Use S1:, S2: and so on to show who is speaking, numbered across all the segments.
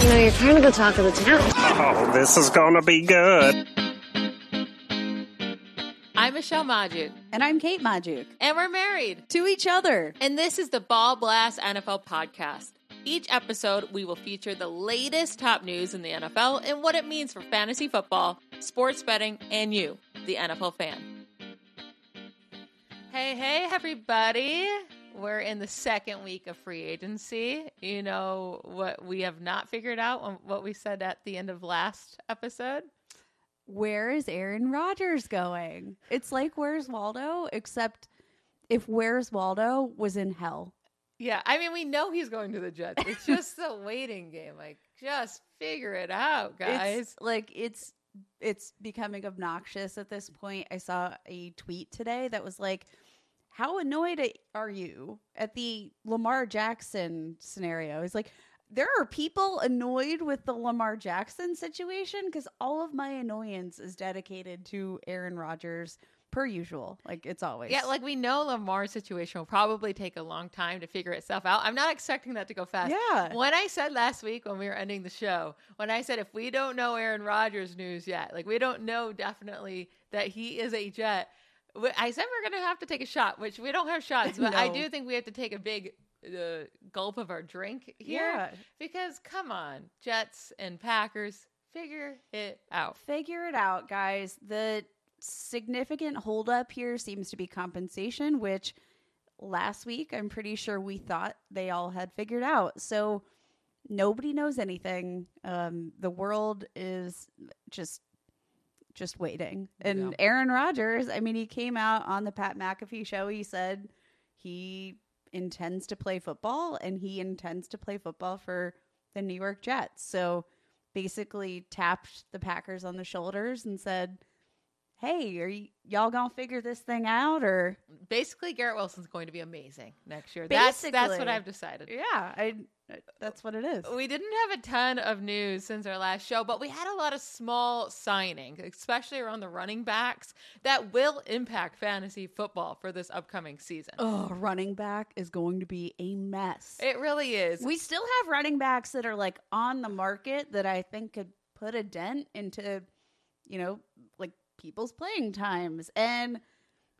S1: You know, you're trying to go talk to the town.
S2: Oh, this is gonna be good.
S3: I'm Michelle Magdziuk,
S4: And I'm Kate Magdziuk.
S3: and we're married.
S4: To each other.
S3: And this is the Ball Blast NFL podcast. Each episode, we will feature the latest top news in the NFL and what it means for fantasy football, sports betting, and you, the NFL fan. Hey, hey, everybody. We're in the second week of free agency. You know what we have not figured out, what we said at the end of last episode?
S4: Where is Aaron Rodgers going? It's like Where's Waldo, except if Where's Waldo was in hell.
S3: Yeah, I mean, we know he's going to the Jets. It's just the waiting game. Like, just figure it out, guys.
S4: It's like it's it's becoming obnoxious at this point. I saw a tweet today that was like, "How annoyed are you at the Lamar Jackson scenario?" It's like there are people annoyed with the Lamar Jackson situation because all of my annoyance is dedicated to Aaron Rodgers per usual. Like it's always.
S3: yeah, like we know Lamar's situation will probably take a long time to figure itself out. I'm not expecting that to go fast.
S4: Yeah.
S3: When I said last week when we were ending the show, when I said if we don't know Aaron Rodgers news yet, like we don't know definitely that he is a Jet, I said we're going to have to take a shot, which we don't have shots, but I do think we have to take a big uh, gulp of our drink here.
S4: Yeah.
S3: Because come on, Jets and Packers, figure it out.
S4: figure it out, guys. The significant holdup here seems to be compensation, which last week I'm pretty sure we thought they all had figured out. So nobody knows anything. Um, the world is just just waiting. And
S3: Yeah.
S4: Aaron Rodgers, I mean, he came out on the Pat McAfee show. He said he intends to play football and he intends to play football for the New York Jets. So basically tapped the Packers on the shoulders and said, "Hey, are y- y'all going to figure this thing out or
S3: Basically, Garrett Wilson's going to be amazing next year. That's that's what I've decided.
S4: Yeah, I that's what it is.
S3: We didn't have a ton of news since our last show, but we had a lot of small signings, especially around the running backs, that will impact fantasy football for this upcoming season.
S4: Oh, running back is going to be a mess.
S3: It really is.
S4: We still have running backs that are like on the market that I think could put a dent into, you know, like people's playing times. And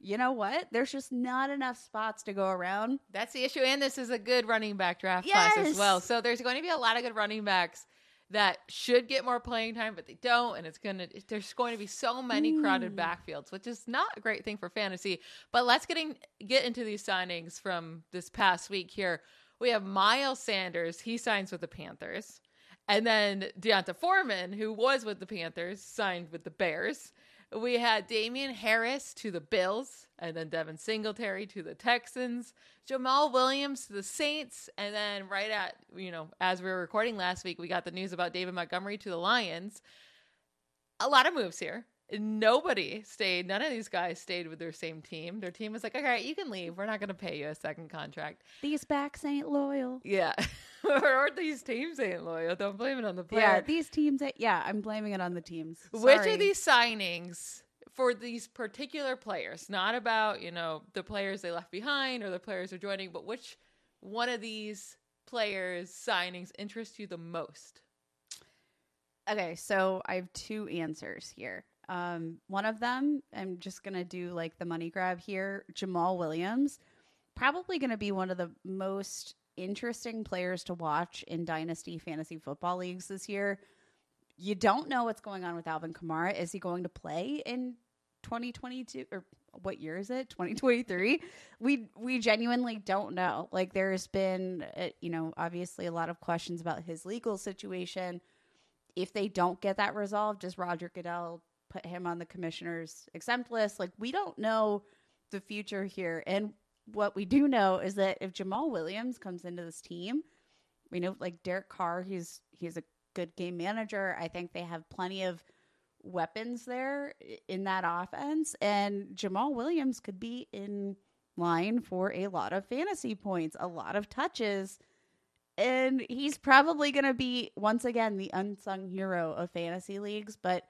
S4: you know what? There's just not enough spots to go around.
S3: That's the issue. And this is a good running back draft class as well. So there's going to be a lot of good running backs that should get more playing time, but they don't. And it's going to, there's going to be so many crowded hmm. backfields, which is not a great thing for fantasy. But let's getting, get into these signings from this past week here. We have Miles Sanders. He signs with the Panthers. And then D'Onta Foreman, who was with the Panthers, signed with the Bears. We had Damien Harris to the Bills, and then Devin Singletary to the Texans, Jamaal Williams to the Saints, and then right at, you know, as we were recording last week, we got the news about David Montgomery to the Lions. A lot of moves here. Nobody stayed. None of these guys stayed with their same team. Their team was like, all right, you can leave. We're not going to pay you a second contract.
S4: These backs ain't loyal.
S3: Yeah. or these teams ain't loyal. Don't blame it on the player.
S4: Yeah, these teams. Yeah, I'm blaming it on the teams.
S3: Which of these signings for these particular players, not about, you know, the players they left behind or the players they're joining, but which one of these players' signings interest you the most?
S4: Okay, so I have two answers here. Um, one of them, I'm just gonna do like the money grab here. Jamaal Williams, probably gonna be one of the most interesting players to watch in dynasty fantasy football leagues this year. You don't know what's going on with Alvin Kamara. Is he going to play in 2022 or what year is it? 2023? We we genuinely don't know. Like there's been, uh, you know, obviously a lot of questions about his legal situation if they don't get that resolved, does Roger Goodell put him on the commissioner's exempt list? Like, we don't know the future here. And what we do know is that if Jamaal Williams comes into this team, we know like Derek Carr, he's he's a good game manager. I think they have plenty of weapons there in that offense. And Jamaal Williams could be in line for a lot of fantasy points, a lot of touches. And he's probably going to be, once again, the unsung hero of fantasy leagues. But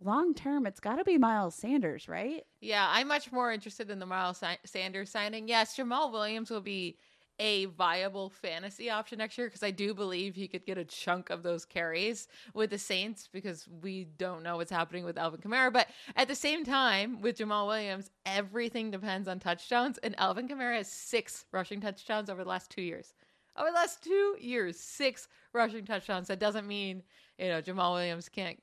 S4: long term, it's got to be Miles Sanders, right?
S3: Yeah, I'm much more interested in the Miles Sanders signing. Yes, Jamaal Williams will be a viable fantasy option next year because I do believe he could get a chunk of those carries with the Saints because we don't know what's happening with Alvin Kamara. But at the same time, with Jamaal Williams, everything depends on touchdowns, and Alvin Kamara has six rushing touchdowns over the last two years. Over the last two years, six rushing touchdowns. That doesn't mean you know Jamal Williams can't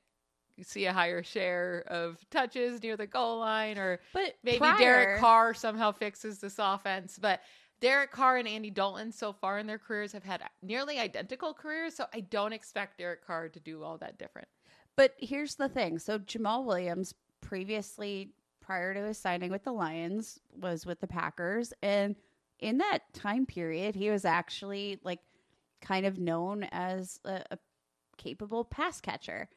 S3: see a higher share of touches near the goal line or
S4: But
S3: maybe
S4: prior-
S3: Derek Carr somehow fixes this offense. But Derek Carr and Andy Dalton so far in their careers have had nearly identical careers, so I don't expect Derek Carr to do all that different.
S4: But here's the thing. So Jamaal Williams previously prior to his signing with the Lions was with the Packers and in that time period he was actually like kind of known as a, a capable pass catcher.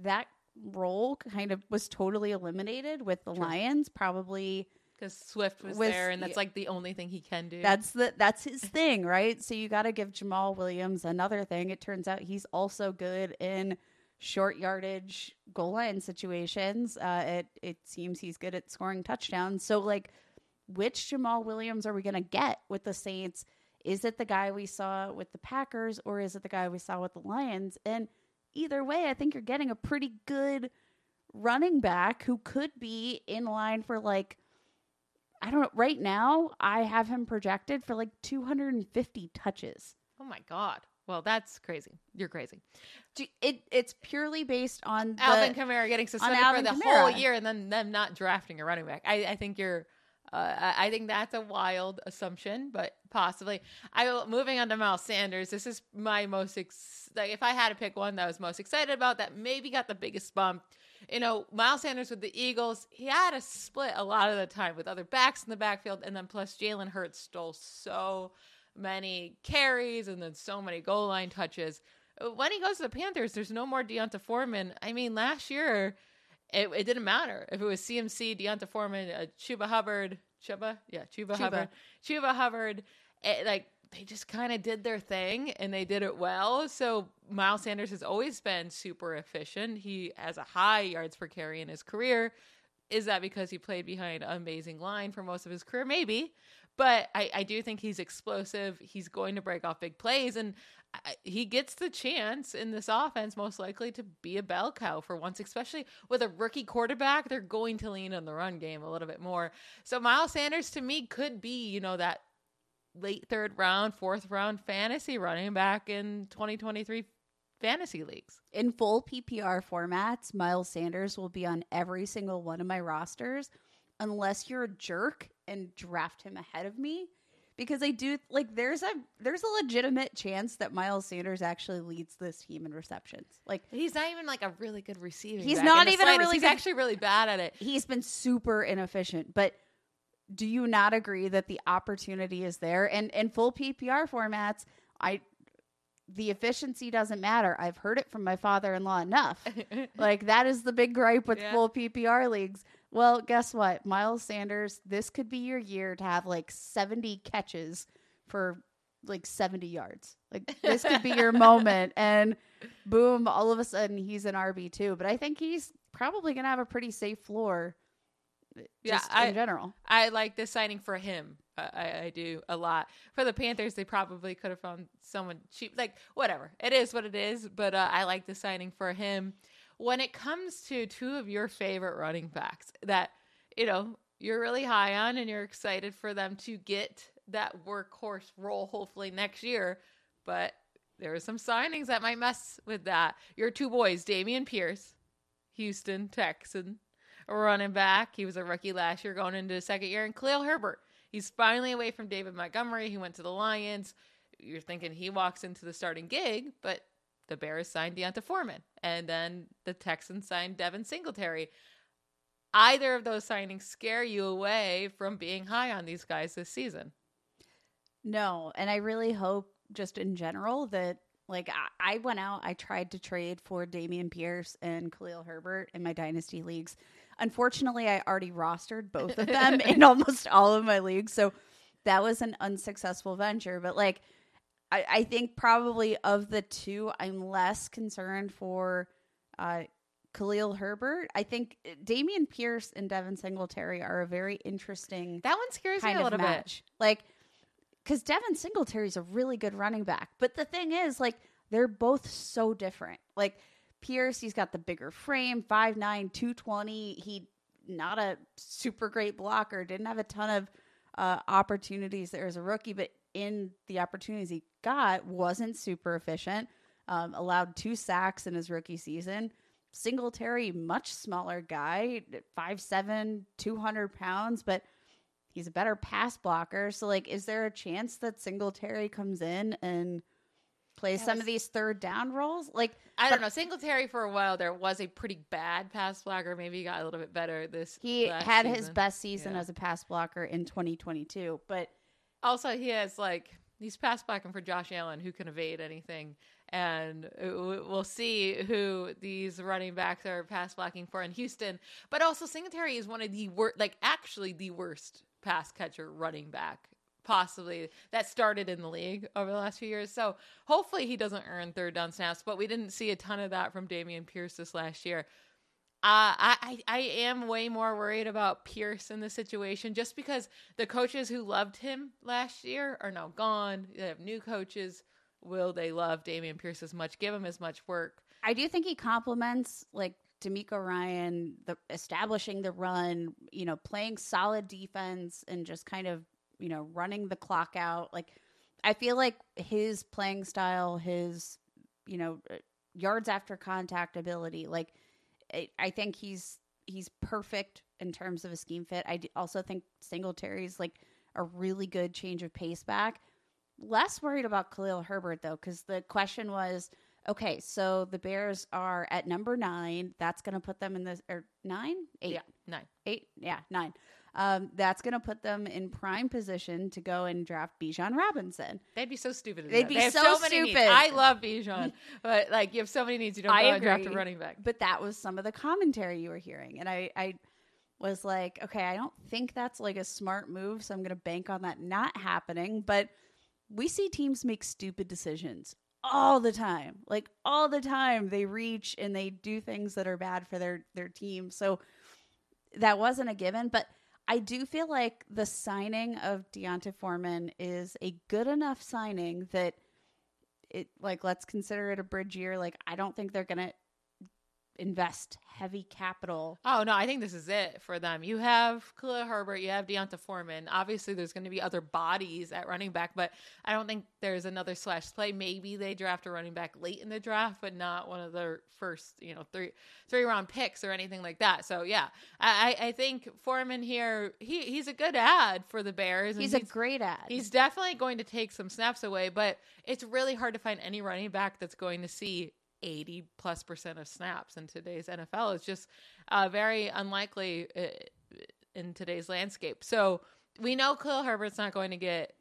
S4: That role kind of was totally eliminated with the
S3: Sure.
S4: Lions probably
S3: Because Swift was,
S4: Was-
S3: there, and that's like the only thing he can do.
S4: that's the that's his thing, right? So you got to give Jamaal Williams another thing. It turns out he's also good in short yardage goal line situations. Uh, it it seems he's good at scoring touchdowns. So like, which Jamaal Williams are we gonna get with the Saints? Is it the guy we saw with the Packers, or is it the guy we saw with the Lions? And either way, I think you're getting a pretty good running back who could be in line for like I don't know. Right now, I have him projected for like 250 touches.
S3: oh my god. Well, that's crazy. You're crazy.
S4: Do- It it's purely based on the,
S3: Alvin Kamara getting suspended for the whole year, and then them not drafting a running back. I, I think you're. Uh, I think that's a wild assumption, but possibly. I moving on to Miles Sanders. This is my most ex- like if I had to pick one that I was most excited about that maybe got the biggest bump. You know, Miles Sanders with the Eagles, he had a split a lot of the time with other backs in the backfield, and then plus Jalen Hurts stole so many carries and then so many goal line touches. When he goes to the Panthers, there's no more D'Onta Foreman. I mean, last year it, it didn't matter if it was CMC, D'Onta Foreman, uh, Chuba Hubbard, Chuba, yeah, Chuba,
S4: Chuba.
S3: Hubbard, Chuba Hubbard. It, like they just kind of did their thing and they did it well. So Miles Sanders has always been super efficient. He has a high yards per carry in his career. Is that because he played behind an amazing line for most of his career? Maybe. But I, I do think he's explosive. He's going to break off big plays, and he gets the chance in this offense, most likely, to be a bell cow for once, especially with a rookie quarterback. They're going to lean on the run game a little bit more. So Miles Sanders, to me, could be, you know, that late third round, fourth round fantasy running back in 2023 fantasy leagues.
S4: in full PPR formats. Miles Sanders will be on every single one of my rosters, unless you're a jerk and draft him ahead of me. Because I do like there's a there's a legitimate chance that Miles Sanders actually leads this team in receptions. Like
S3: He's not even like a really good receiver.
S4: He's not even a really
S3: He's
S4: good-
S3: actually really bad at it.
S4: he's been super inefficient. But do you not agree that the opportunity is there? And in full PPR formats, I the efficiency doesn't matter. I've heard it from my father-in-law enough. like that is the big gripe with
S3: Yeah.
S4: full PPR leagues. Well, guess what? Miles Sanders, this could be your year to have like 70 catches for like 70 yards. Like this could be your moment and boom, all of a sudden he's an RB2, but I think he's probably going to have a pretty safe floor
S3: Yeah, I-
S4: in general.
S3: I like this signing for him. I, I, I do a lot. For the Panthers, they probably could have found someone cheap. Like, whatever. It is what it is. But uh, I like the signing for him. When it comes to two of your favorite running backs that, you know, you're really high on and you're excited for them to get that workhorse role hopefully next year. But there are some signings that might mess with that. Your two boys, Dameon Pierce, Houston Texan, running back. He was a rookie last year going into second year. And Khalil Herbert, he's finally away from David Montgomery. He went to the Lions. You're thinking he walks into the starting gig, but the Bears signed D'Onta Foreman. And then the Texans signed Devin Singletary. Either of those signings scare you away from being high on these guys this season.
S4: No, and I really hope just in general that Like I, I went out, I tried to trade for Dameon Pierce and Khalil Herbert in my dynasty leagues. Unfortunately, I already rostered both of them in almost all of my leagues, so that was an unsuccessful venture. But like, I, I think probably of the two, I'm less concerned for uh, Khalil Herbert. I think Dameon Pierce and Devin Singletary are a very interesting
S3: That one scares me a little bit.
S4: match. Like, because Devin Singletary is a really good running back, but the thing is, like, they're both so different. Like Pierce, he's got the bigger frame, 5'9", 220. He not a super great blocker. Didn't have a ton of uh, opportunities there as a rookie, but in the opportunities he got, wasn't super efficient. Um, allowed two sacks in his rookie season. Singletary, much smaller guy, 5'7", 200 pounds, but he's a better pass blocker. So, like, is there a chance that Singletary comes in and plays some of these third down roles? Like,
S3: I don't know. Singletary for a while there was a pretty bad pass blocker. Maybe he got a little bit better this.
S4: he had his best season
S3: Yeah.
S4: as a pass blocker in 2022, but
S3: Also, he has like he's pass blocking for Josh Allen, who can evade anything, and we'll see who these running backs are pass blocking for in Houston. But also, Singletary is one of the worst, like actually the worst pass catcher running back possibly that started in the league over the last few years. So hopefully he doesn't earn third down snaps, but we didn't see a ton of that from Dameon Pierce this last year. Uh, I, I am way more worried about Pierce in this situation just because the coaches who loved him last year are now gone. They have new coaches. Will they love Dameon Pierce as much? Give him as much work?
S4: I do think he complements like DeMeco Ryan, the establishing the run, you know, playing solid defense and just kind of, you know, running the clock out. Like I feel like his playing style, his, you know, uh, yards after contact ability, like I, I think he's he's perfect in terms of a scheme fit. I also think Singletary's like a really good change of pace back. Less worried about Khalil Herbert though, because the question was, okay, so the Bears are at number nine. That's going to put them in the or nine, eight,
S3: Yeah, nine.
S4: eight, yeah, nine. Um, that's going to put them in prime position to go and draft Bijan Robinson.
S3: They'd be so stupid.
S4: They'd
S3: that.
S4: be
S3: They have
S4: so
S3: many needs.
S4: stupid.
S3: I love Bijan, but like you have so many needs, you don't
S4: I
S3: go and draft a running back.
S4: But that was some of the commentary you were hearing. And I, I was like, okay, I don't think that's like a smart move. So I'm going to bank on that not happening. But we see teams make stupid decisions all the time. Like all the time they reach and they do things that are bad for their, their team. So that wasn't a given. But I do feel like the signing of D'Onta Foreman is a good enough signing that it like let's consider it a bridge year. Like I don't think they're gonna invest heavy capital.
S3: Oh no, I think this is it for them. You have Khalil Herbert, you have D'Onta Foreman. Obviously, there's going to be other bodies at running back, but I don't think there's another slash play. Maybe they draft a running back late in the draft, but not one of their first, you know, three three round picks or anything like that. So yeah, I I think Foreman here, he he's a good ad for the Bears. and
S4: He's a great ad.
S3: He's definitely going to take some snaps away, but it's really hard to find any running back that's going to see 80 plus percent of snaps in today's NFL. It's just uh, very unlikely uh, in today's landscape. So we know Khalil Herbert's not going to get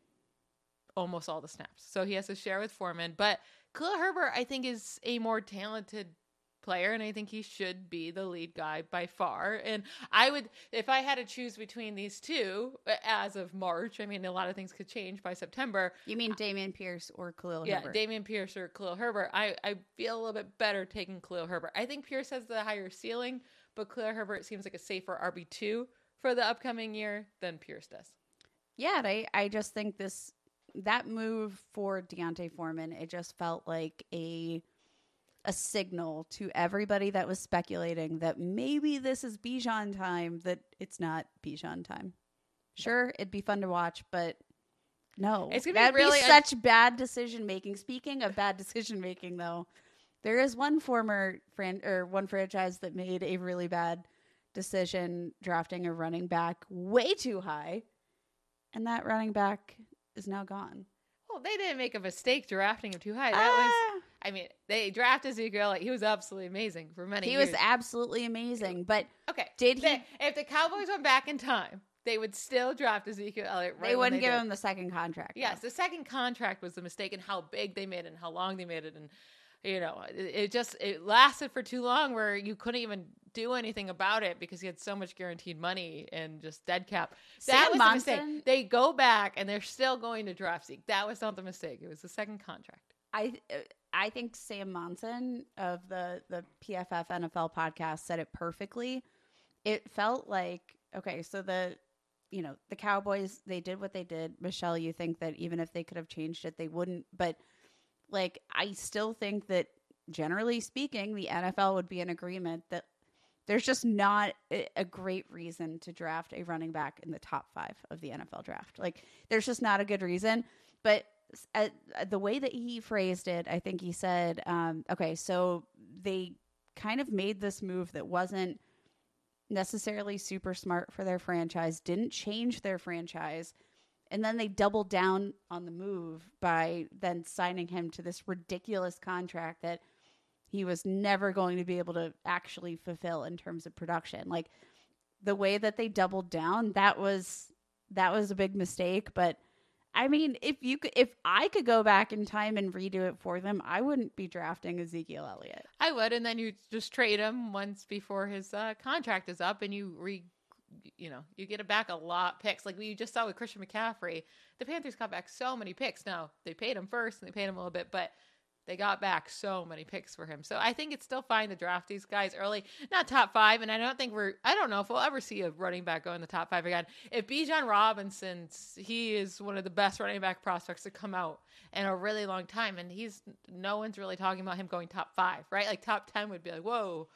S3: almost all the snaps. So he has to share with Foreman. But Khalil Herbert, I think, is a more talented player, and I think he should be the lead guy by far. And I would, if I had to choose between these two uh, as of March, I mean, a lot of things could change by September.
S4: you mean Dameon Pierce or Khalil
S3: Yeah,
S4: Herbert?
S3: Dameon Pierce or Khalil Herbert. I, I feel a little bit better taking Khalil Herbert. I think Pierce has the higher ceiling, but Khalil Herbert seems like a safer RB2 for the upcoming year than Pierce does.
S4: yeah, I I just think this that move for D'Onta Foreman it just felt like a a signal to everybody that was speculating that maybe this is Bijan time that it's not Bijan time. Sure, it'd be fun to watch, but no,
S3: It's gonna be
S4: that'd
S3: really un-
S4: such bad decision making. Speaking of bad decision making, though, there is one former fran- or one franchise that made a really bad decision drafting a running back way too high, and that running back is now gone.
S3: Well, they didn't make a mistake drafting him too high. That was,
S4: Ah,
S3: I mean, they drafted Ezekiel. Like, he was absolutely amazing for many
S4: he
S3: years.
S4: was absolutely amazing, but
S3: okay.
S4: did he-
S3: if the Cowboys went back in time, they would still draft Ezekiel Elliott. Right
S4: they wouldn't give
S3: did.
S4: him the second contract. though.
S3: Yes, the second contract was the mistake and how big they made it and how long they made it and you know, it, it just it lasted for too long where you couldn't even do anything about it because he had so much guaranteed money and just dead cap. That
S4: Sam
S3: was
S4: Monson-
S3: the mistake. They go back and they're still going to draft Zeke. That was not the mistake. It was the second contract.
S4: I I think Sam Monson of the the PFF NFL podcast said it perfectly. It felt like okay, so the you know the Cowboys they did what they did. Michelle, you think that even if they could have changed it, they wouldn't. But like I still think that generally speaking, the NFL would be in agreement that there's just not a great reason to draft a running back in the top five of the NFL draft. Like, there's just not a good reason. But uh, uh, the way that he phrased it, I think he said, um, okay, so they kind of made this move that wasn't necessarily super smart for their franchise, didn't change their franchise. And then they doubled down on the move by then signing him to this ridiculous contract that he was never going to be able to actually fulfill in terms of production. Like the way that they doubled down, that was that was a big mistake. But I mean, if you could, if I could go back in time and redo it for them, I wouldn't be drafting Ezekiel Elliott.
S3: I would, and then you just trade him once before his uh, contract is up, and you re, you know, you get it back a lot picks. Like we just saw with Christian McCaffrey, the Panthers got back so many picks. Now they paid him first, and they paid him a little bit, but they got back so many picks for him. So I think it's still fine to draft these guys early, not top five. And I don't think we're, I don't know if we'll ever see a running back go in the top five again. If Bijan Robinson, he is one of the best running back prospects to come out in a really long time. And he's, no one's really talking about him going top five, right? Like top 10 would be like, whoa.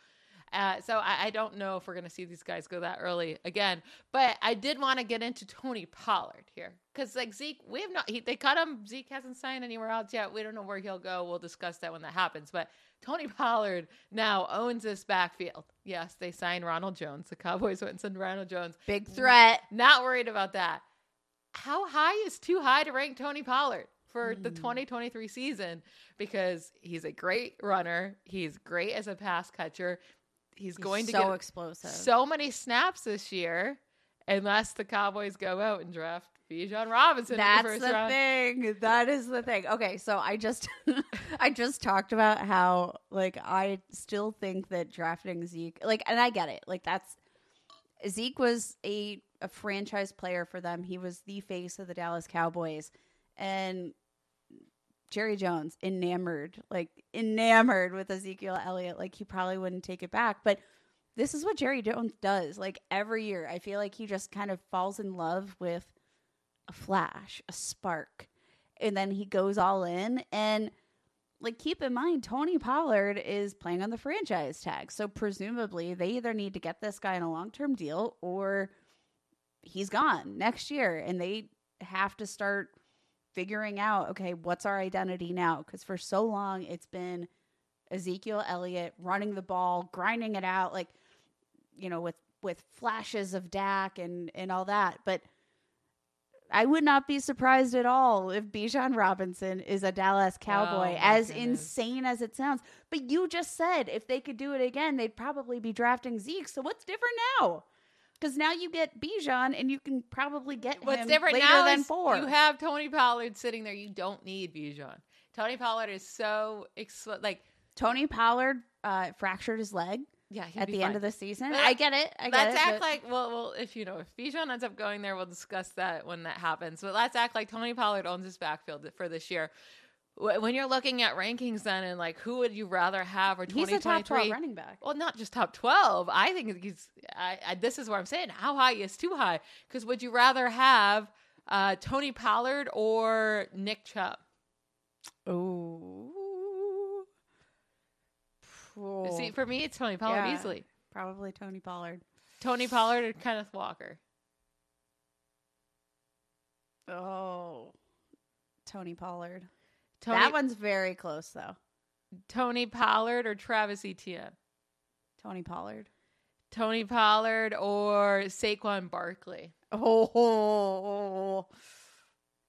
S3: Uh, so I, I don't know if we're going to see these guys go that early again. But I did want to get into Tony Pollard here because like Zeke, we have not. He, they cut him. Zeke hasn't signed anywhere else yet. We don't know where he'll go. We'll discuss that when that happens. But Tony Pollard now owns this backfield. Yes, they signed Ronald Jones. The Cowboys went and signed Ronald Jones.
S4: Big threat.
S3: Not worried about that. How high is too high to rank Tony Pollard for the 2023 season? Because he's a great runner. He's great as a pass catcher. He's, going to
S4: so
S3: get
S4: explosive.
S3: so many snaps this year, unless the Cowboys go out and draft Bijan Robinson. in
S4: That's
S3: the, first
S4: the
S3: round.
S4: thing. That is the thing. Okay, so I just I just talked about how like I still think that drafting Zeke like and I get it. Like that's Zeke was a a franchise player for them. He was the face of the Dallas Cowboys and Jerry Jones enamored, like enamored with Ezekiel Elliott. Like he probably wouldn't take it back, but this is what Jerry Jones does. Like every year, I feel like he just kind of falls in love with a flash, a spark, and then he goes all in. And like, keep in mind, Tony Pollard is playing on the franchise tag, so presumably they either need to get this guy in a long term deal or he's gone next year, and they have to start figuring out okay, what's our identity now? Because for so long it's been Ezekiel Elliott running the ball, grinding it out, like you know, with with flashes of Dak and and all that. But I would not be surprised at all if Bijan Robinson is a Dallas Cowboy,
S3: Oh,
S4: as
S3: goodness.
S4: insane as it sounds. But you just said if they could do it again, they'd probably be drafting Zeke. So what's different now? Because now you get Bijan, and you can probably get
S3: What's
S4: him
S3: different
S4: later
S3: now
S4: than four.
S3: you have Tony Pollard sitting there. You don't need Bijan. Tony Pollard is so like
S4: Tony Pollard uh, fractured his leg
S3: yeah
S4: at the
S3: fine.
S4: end of the season.
S3: But
S4: I get it. I get
S3: let's
S4: it.
S3: act
S4: but-
S3: like well, well, if you know if Bijan ends up going there, we'll discuss that when that happens. But let's act like Tony Pollard owns his backfield for this year. Wh- When you're looking at rankings, then and like who would you rather have or
S4: he's a top 12 running back.
S3: Well, not just top twelve. I think he's. I, I this is what I'm saying. How high is too high? Because would you rather have uh, Tony Pollard or Nick Chubb?
S4: Ooh.
S3: See, for me, it's Tony Pollard
S4: Yeah.
S3: easily.
S4: Probably Tony Pollard.
S3: Tony Pollard or Kenneth Walker.
S4: Oh, Tony Pollard.
S3: Tony,
S4: that one's very close, though.
S3: Tony Pollard or Travis Etienne.
S4: Tony Pollard.
S3: Tony Pollard or Saquon Barkley.
S4: Oh,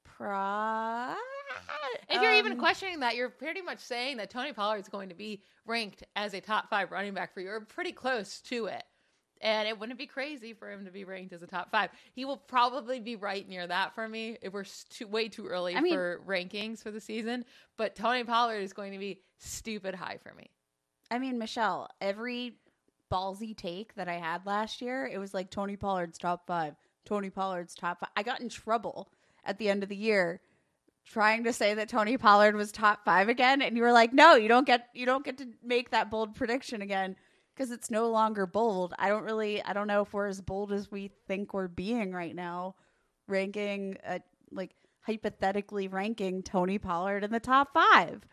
S4: pride.
S3: If you're even
S4: Um,
S3: questioning that, you're pretty much saying that Tony Pollard is going to be ranked as a top five running back for you, or pretty close to it. And it wouldn't be crazy for him to be ranked as a top five. He will probably be right near that for me if we're too, way too early
S4: I mean-
S3: for rankings for the season. But Tony Pollard is going to be stupid high for me.
S4: I mean, Michelle, every ballsy take that I had last year, it was like Tony Pollard's top five. Tony Pollard's top five. I got in trouble at the end of the year trying to say that Tony Pollard was top five again, and you were like, "No, you don't get you don't get to make that bold prediction again because it's no longer bold." I don't really, I don't know if we're as bold as we think we're being right now, ranking uh, like hypothetically ranking Tony Pollard in the top five.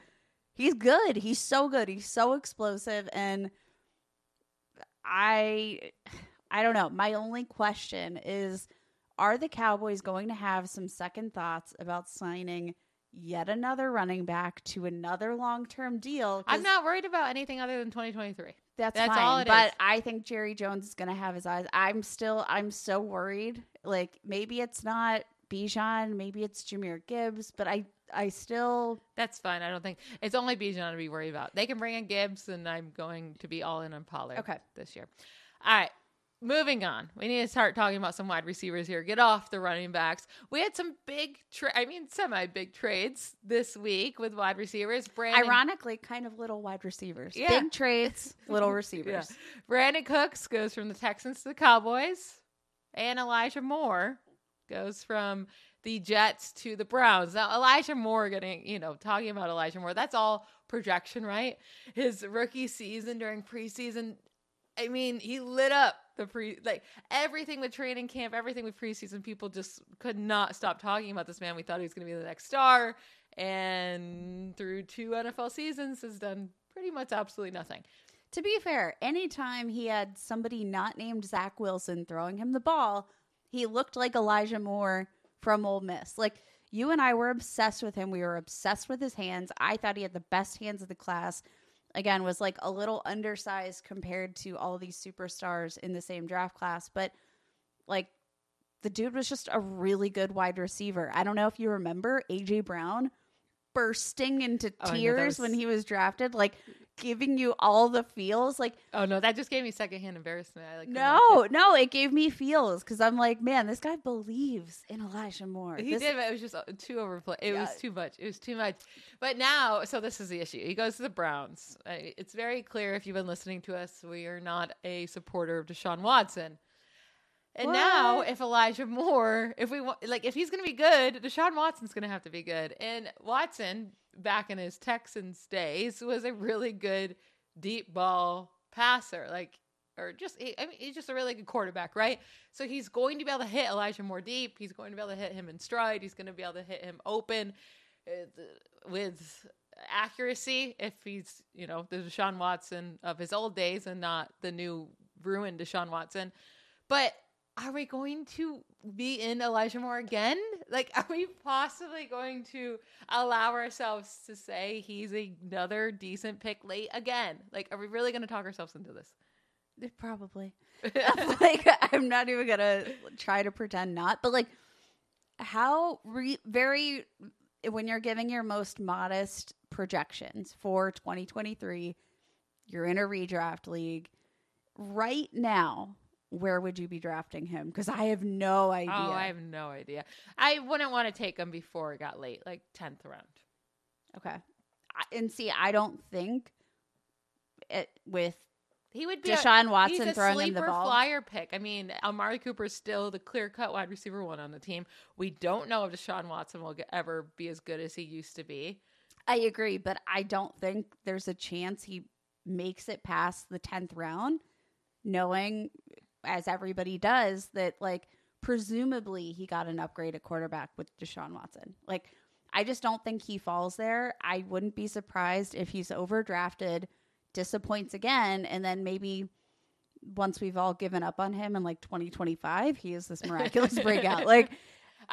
S4: He's good. He's so good. He's so explosive, and I, I don't know. My only question is are the Cowboys going to have some second thoughts about signing yet another running back to another long term deal.
S3: I'm not worried about anything other than 2023.
S4: That's,
S3: that's
S4: fine,
S3: all it
S4: but
S3: is.
S4: I think Jerry Jones is going to have his eyes. I'm still, I'm so worried. Like maybe it's not Bijan, maybe it's Jahmyr Gibbs, but I, I still,
S3: That's fine. I don't think it's only Bijan to be worried about. They can bring in Gibbs, and I'm going to be all in on Pollard.
S4: Okay.
S3: this year. All right, moving on. We need to start talking about some wide receivers here. Get off the running backs. We had some big, tra- I mean, semi big trades this week with wide receivers. Brandin,
S4: ironically, kind of little wide receivers,
S3: Yeah.
S4: big trades, little receivers.
S3: Yeah. Brandin Cooks goes from the Texans to the Cowboys, and Elijah Moore goes from the Jets to the Browns. Now, Elijah Moore getting, you know, talking about Elijah Moore, that's all projection, right? His rookie season during preseason, I mean, he lit up the pre, like everything with training camp, everything with preseason. People just could not stop talking about this man. We thought he was going to be the next star. And through two NFL seasons, has done pretty much absolutely nothing.
S4: To be fair, anytime he had somebody not named Zach Wilson throwing him the ball, he looked like Elijah Moore from Ole Miss. Like you and I were obsessed with him. We were obsessed with his hands. I thought he had the best hands of the class. Again, was like a little undersized compared to all these superstars in the same draft class, but like the dude was just a really good wide receiver. I don't know if you remember AJ Brown bursting into
S3: Oh, I know, that
S4: tears
S3: was-
S4: when he was drafted, like giving you all the feels. Like
S3: Oh no, that just gave me secondhand embarrassment. I like
S4: no, no, it gave me feels because I'm like, man, this guy believes in Elijah Moore.
S3: He
S4: This-
S3: did, but it was just uh, too overplayed. It was too much. It was too much. But now, so this is the issue. He goes to the Browns. It's very clear if you've been listening to us, we are not a supporter of Deshaun Watson. And now, if Elijah Moore, if we want, like, if he's going to be good, Deshaun Watson's going to have to be good. And Watson, back in his Texans days, was a really good deep ball passer. Like, or just, I mean, he's just a really good quarterback, right? So he's going to be able to hit Elijah Moore deep. He's going to be able to hit him in stride. He's going to be able to hit him open uh, with accuracy if he's, you know, the Deshaun Watson of his old days and not the new ruined Deshaun Watson. But are we going to be in Elijah Moore again? Like, are we possibly going to allow ourselves to say he's another decent pick late again? Like, are we really going to talk ourselves into this?
S4: Uh, probably. like I'm not even gonna try to pretend not, but like how re- very when you're giving your most modest projections for 2023, you're in a redraft league right now. Where would you be drafting him? Because I have no oh, idea.
S3: Oh, I have no idea. I wouldn't want to take him before it got late, like 10th round.
S4: okay, I- and see, I don't think it with
S3: He would be
S4: Deshaun
S3: a,
S4: Watson
S3: he's a
S4: throwing him the ball.
S3: flyer pick. I mean, Amari Cooper is still the clear cut wide receiver one on the team. We don't know if Deshaun Watson will get, ever be as good as he used to be.
S4: I agree, but I don't think there's a chance he makes it past the 10th round, knowing, as everybody does, that, like, presumably he got an upgrade at quarterback with Deshaun Watson. Like, I just don't think he falls there. I wouldn't be surprised if he's overdrafted, disappoints again, and then maybe once we've all given up on him in like 2025, he is this miraculous breakout. Like,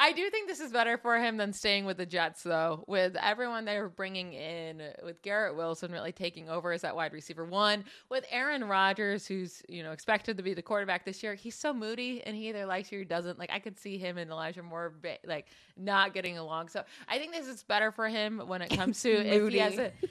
S3: I do think this is better for him than staying with the Jets, though. With everyone they're bringing in, with Garrett Wilson really taking over as that wide receiver one, with Aaron Rodgers, who's you know expected to be the quarterback this year, he's so moody and he either likes you or doesn't. Like I could see him and Elijah Moore ba- like not getting along. So I think this is better for him when it comes to if he has a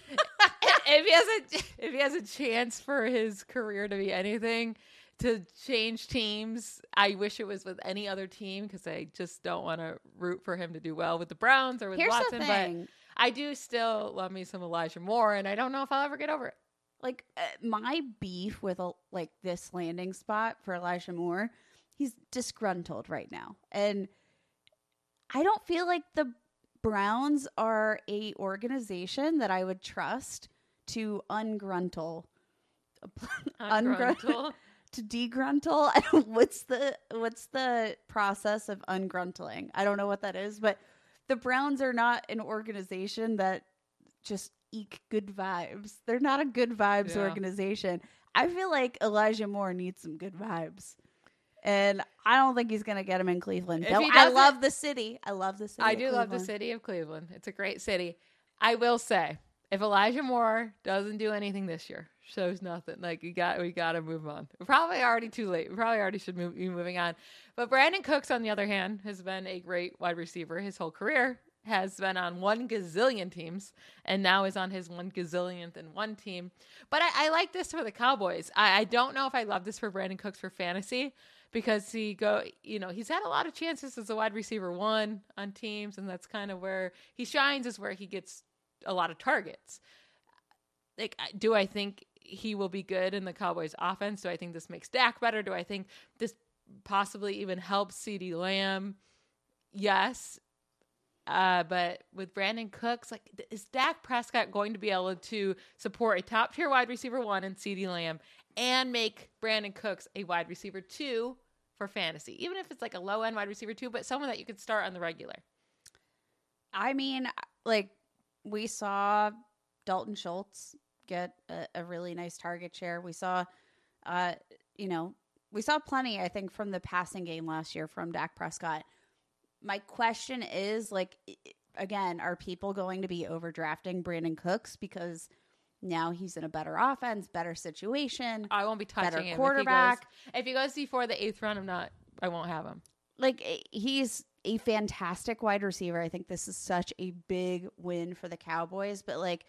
S3: if he has a if he has a chance for his career to be anything to change teams. I wish it was with any other team because I just don't want to root for him to do well with the Browns or with
S4: Here's
S3: Watson. But. I do still love me some Elijah Moore, and I don't know if I'll ever get over it.
S4: like uh, my beef with a, like this landing spot for Elijah Moore, he's disgruntled right now, and I don't feel like the Browns are a organization that I would trust to ungruntle,
S3: Ungruntle.
S4: To degruntle. what's the what's the process of ungruntling? I don't know what that is, but the Browns are not an organization that just eke good vibes. They're not a good vibes
S3: Yeah.
S4: organization. I feel like Elijah Moore needs some good vibes. And I don't think he's going to get him in Cleveland. I love the city. I love the city.
S3: I do love the city of Cleveland. It's a great city. I will say, if Elijah Moore doesn't do anything this year, shows nothing. Like you got, we got to move on. We're probably already too late. We probably already should move, be moving on. But Brandin Cooks, on the other hand, has been a great wide receiver his whole career. Has been on one gazillion teams and now is on his one gazillionth and one team. But I, I like this for the Cowboys. I, I don't know if I love this for Brandin Cooks for fantasy because he go you know he's had a lot of chances as a wide receiver one on teams and that's kind of where he shines is where he gets a lot of targets. Like do i think he will be good in the cowboys offense? Do i think this makes dak better? Do i think this possibly even helps CeeDee lamb? Yes. Uh, but with Brandin Cooks, like, is Dak Prescott going to be able to support a top tier wide receiver one in CeeDee Lamb and make Brandin Cooks a wide receiver two for fantasy, even if it's like a low end wide receiver two, but someone that you could start on the regular.
S4: I mean, like we saw Dalton Schultz get a, a really nice target share. We saw, uh, you know, we saw plenty. I think from the passing game last year from Dak Prescott. My question is, like, again, are people going to be overdrafting Brandin Cooks because now he's in a better offense, better situation?
S3: I won't be touching
S4: Better
S3: him.
S4: quarterback.
S3: If he, goes, if he goes before the eighth round, I'm not. I won't have him.
S4: like eh, he's a fantastic wide receiver. I think this is such a big win for the Cowboys, but like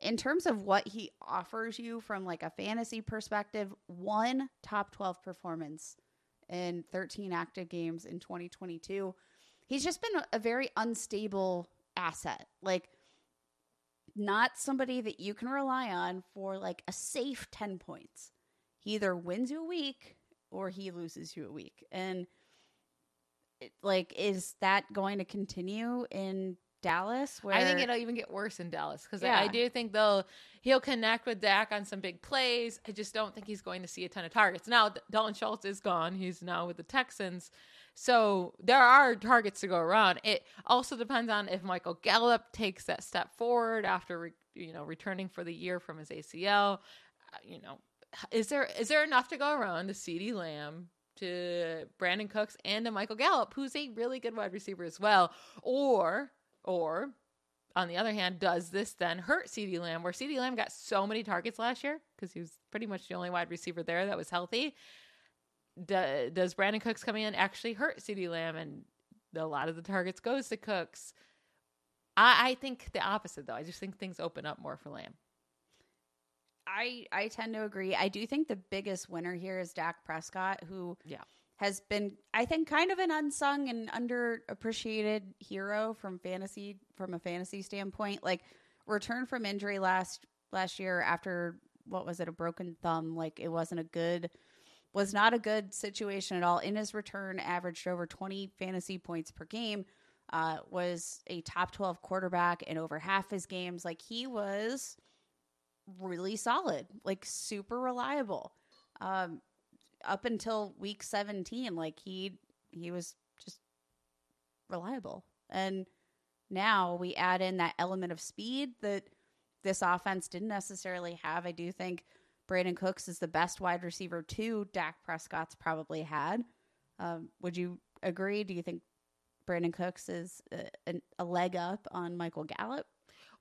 S4: in terms of what he offers you from like a fantasy perspective, one top 12 performance in 13 active games in 2022. He's just been a, very unstable asset. Like not somebody that you can rely on for like a safe 10 points. He either wins you a week or he loses you a week. And like is that going to continue in Dallas where
S3: I think it'll even get worse in Dallas because
S4: Yeah.
S3: I, I do think they'll he'll connect with Dak on some big plays. I just don't think he's going to see a ton of targets. Now Dalton Schultz is gone; he's now with the Texans, so there are targets to go around. It also depends on if Michael Gallup takes that step forward after re, you know returning for the year from his ACL. Uh, You know, is there is there enough to go around to Ceedee Lamb? To Brandin Cooks and to Michael Gallup, who's a really good wide receiver as well, or or on the other hand, does this then hurt CeeDee Lamb? Where CeeDee Lamb got so many targets last year because he was pretty much the only wide receiver there that was healthy. Do, does Brandin Cooks coming in actually hurt CeeDee Lamb? And a lot of the targets goes to Cooks. I, I think the opposite though. I just think things open up more for Lamb.
S4: I I tend to agree. I do think the biggest winner here is Dak Prescott who
S3: Yeah.
S4: has been I think kind of an unsung and underappreciated hero from fantasy from a fantasy standpoint. Like return from injury last last year after what was it a broken thumb like it wasn't a good was not a good situation at all in his return averaged over 20 fantasy points per game uh, was a top 12 quarterback in over half his games like he was really solid like super reliable. Um up until week 17 like he he was just reliable. And now we add in that element of speed that this offense didn't necessarily have. I do think brandin cooks is the best wide receiver too dak prescott's probably had. Um, would you agree? Do you think brandin cooks is a, a, a leg up on michael gallup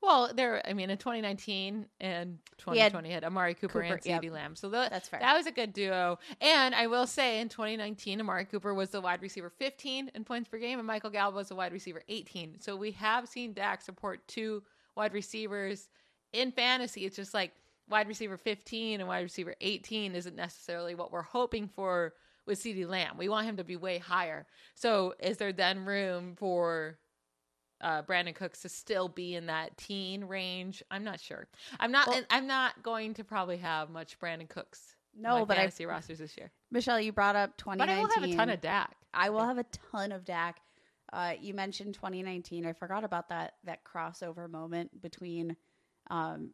S3: Well, there. I mean, in 2019 and 2020 had, Amari Cooper,
S4: Cooper,
S3: and CeeDee
S4: yep.
S3: Lamb, so tho-
S4: That's fair.
S3: That was a good duo. And I will say, in 2019, Amari Cooper was the wide receiver 15 in points per game, and Michael Gallup was the wide receiver 18. So we have seen Dak support two wide receivers in fantasy. It's just like wide receiver 15 and wide receiver 18 isn't necessarily what we're hoping for with CeeDee Lamb. We want him to be way higher. So is there then room for uh, Brandin Cooks to still be in that teen range? I'm not sure. I'm not.
S4: Well-
S3: I'm not going to probably have much Brandin Cooks. in
S4: No, but I-
S3: fantasy rosters this year.
S4: Michelle, you brought up 2019.
S3: But I will have a ton of Dak.
S4: I will have a ton of Dak. Uh, you mentioned 2019. I forgot about that that crossover moment between um,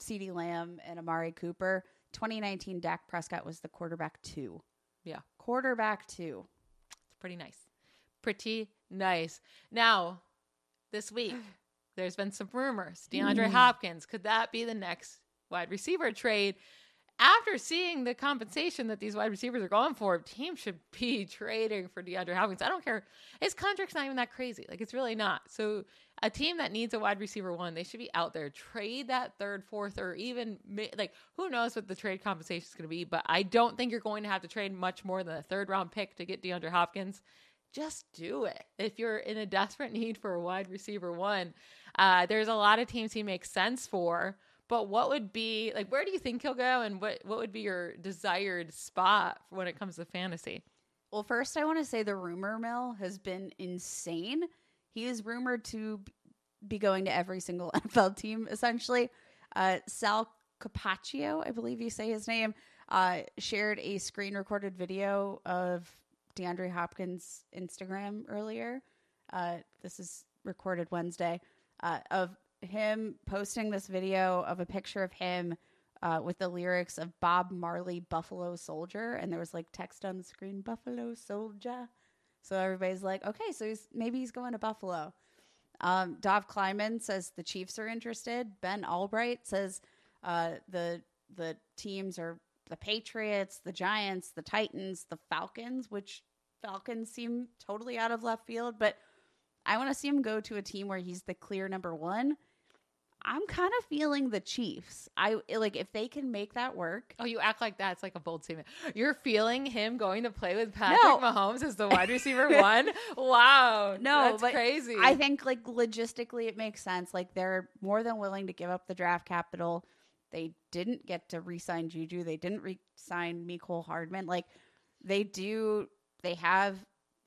S4: CeeDee Lamb and Amari Cooper. 2019, Dak Prescott was the quarterback two.
S3: Yeah.
S4: Quarterback two.
S3: It's pretty nice. Pretty nice. Now, this week, there's been some rumors. DeAndre
S4: Mm.
S3: Hopkins, could that be the next wide receiver trade? After seeing the compensation that these wide receivers are going for, teams should be trading for DeAndre Hopkins. I don't care. His contract's not even that crazy. Like, it's really not. So, a team that needs a wide receiver one, they should be out there. Trade that third, fourth, or even like who knows what the trade compensation is going to be. But I don't think you're going to have to trade much more than a third round pick to get DeAndre Hopkins. Just do it. If you're in a desperate need for a wide receiver one, uh, there's a lot of teams he makes sense for. But what would be like? Where do you think he'll go, and what what would be your desired spot when it comes to fantasy?
S4: Well, first, I want to say the rumor mill has been insane. He is rumored to be going to every single NFL team, essentially. Uh, Sal Capaccio, I believe you say his name, uh, shared a screen recorded video of DeAndre Hopkins' Instagram earlier. Uh, this is recorded Wednesday uh, of him posting this video of a picture of him uh, with the lyrics of Bob Marley Buffalo Soldier, and there was like text on the screen Buffalo Soldier. So everybody's like, okay, so he's maybe he's going to Buffalo. Um, Dov Kleiman says the Chiefs are interested. Ben Albright says uh, the the teams are the Patriots, the Giants, the Titans, the Falcons, which Falcons seem totally out of left field, but I want to see him go to a team where he's the clear number one. I'm kind of feeling the Chiefs. I like if they can make that work.
S3: Oh, you act like that's like a bold statement. You're feeling him going to play with Patrick
S4: No.
S3: Mahomes as the wide receiver one? Wow.
S4: No,
S3: that's crazy.
S4: I think like logistically it makes sense. Like they're more than willing to give up the draft capital. They didn't get to re-sign Juju. They didn't re-sign Mecole Hardman. Like they do. They have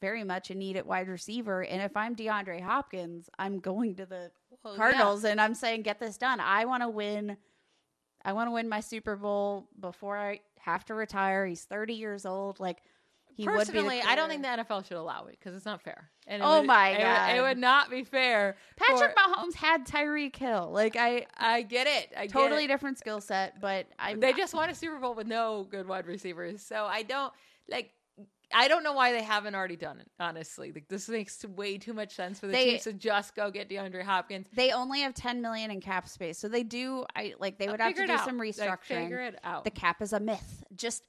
S4: very much a need at wide receiver. And if I'm DeAndre Hopkins, I'm going to the
S3: Well,
S4: Cardinals and I'm saying get this done. I want to win. I want to win my Super Bowl before I have to retire. He's 30 years old. Like he.
S3: Personally, I don't think the NFL should allow it because it's not fair. And it
S4: Oh
S3: would-
S4: my God.
S3: it would not be fair.
S4: Patrick
S3: for-
S4: Mahomes had Tyreek Hill. Like I
S3: I get it. I get
S4: totally
S3: it.
S4: different skill set, but I
S3: They just won a Super Bowl with no good wide receivers. So I don't like. I don't know why they haven't already done it. Honestly, like this makes way too much sense for the
S4: They-
S3: Chiefs to just go get DeAndre Hopkins.
S4: they only have 10 million in cap space. So they do I like they uh, would have to do
S3: out.
S4: some
S3: Like,
S4: restructuring.
S3: figure it out.
S4: The cap is a myth. Just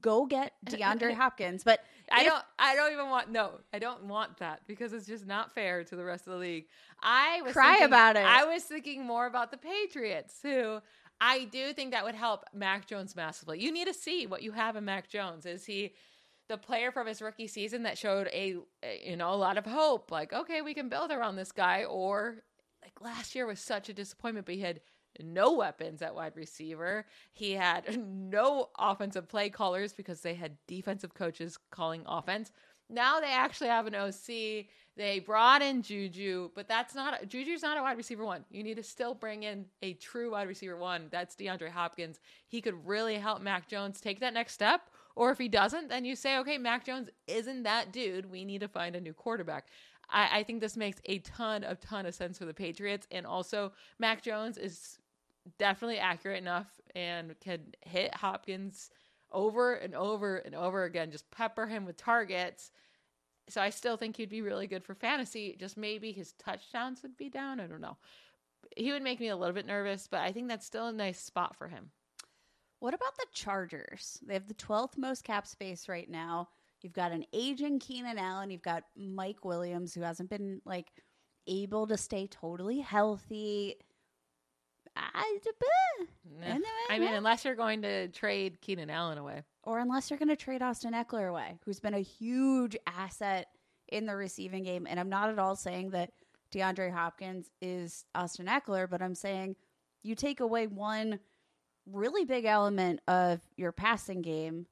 S4: go get DeAndre Hopkins. But
S3: I
S4: if-
S3: don't. I don't even want. No, I don't want that because it's just not fair to the rest of the league. I was
S4: Cry
S3: thinking-
S4: about it.
S3: I was thinking more about the Patriots, who I do think that would help Mac Jones massively. You need to see what you have in Mac Jones. Is he the player from his rookie season that showed a you know a lot of hope? Like, okay, we can build around this guy, or like last year was such a disappointment, but he had no weapons at wide receiver. He had no offensive play callers because they had defensive coaches calling offense. Now they actually have an OC. They brought in Juju, but that's not Juju's not a wide receiver one. You need to still bring in a true wide receiver one. That's DeAndre Hopkins. He could really help Mac Jones take that next step. Or if he doesn't, then you say, okay, Mac Jones isn't that dude. We need to find a new quarterback. I, I think this makes a ton of ton of sense for the Patriots. And also, Mac Jones is definitely accurate enough and can hit Hopkins over and over and over again. Just pepper him with targets. So I still think he'd be really good for fantasy. Just maybe his touchdowns would be down. I don't know. He would make me a little bit nervous, but I think that's still a nice spot for him.
S4: What about the Chargers? They have the 12th most cap space right now. You've got an aging Keenan Allen. You've got Mike Williams, who hasn't been like able to stay totally healthy. Ah,
S3: I, I mean, unless you're going to trade Keenan Allen away.
S4: or unless you're going to trade Austin Ekeler away, who's been a huge asset in the receiving game. And I'm not at all saying that DeAndre Hopkins is Austin Ekeler, but I'm saying you take away one really big element of your passing game,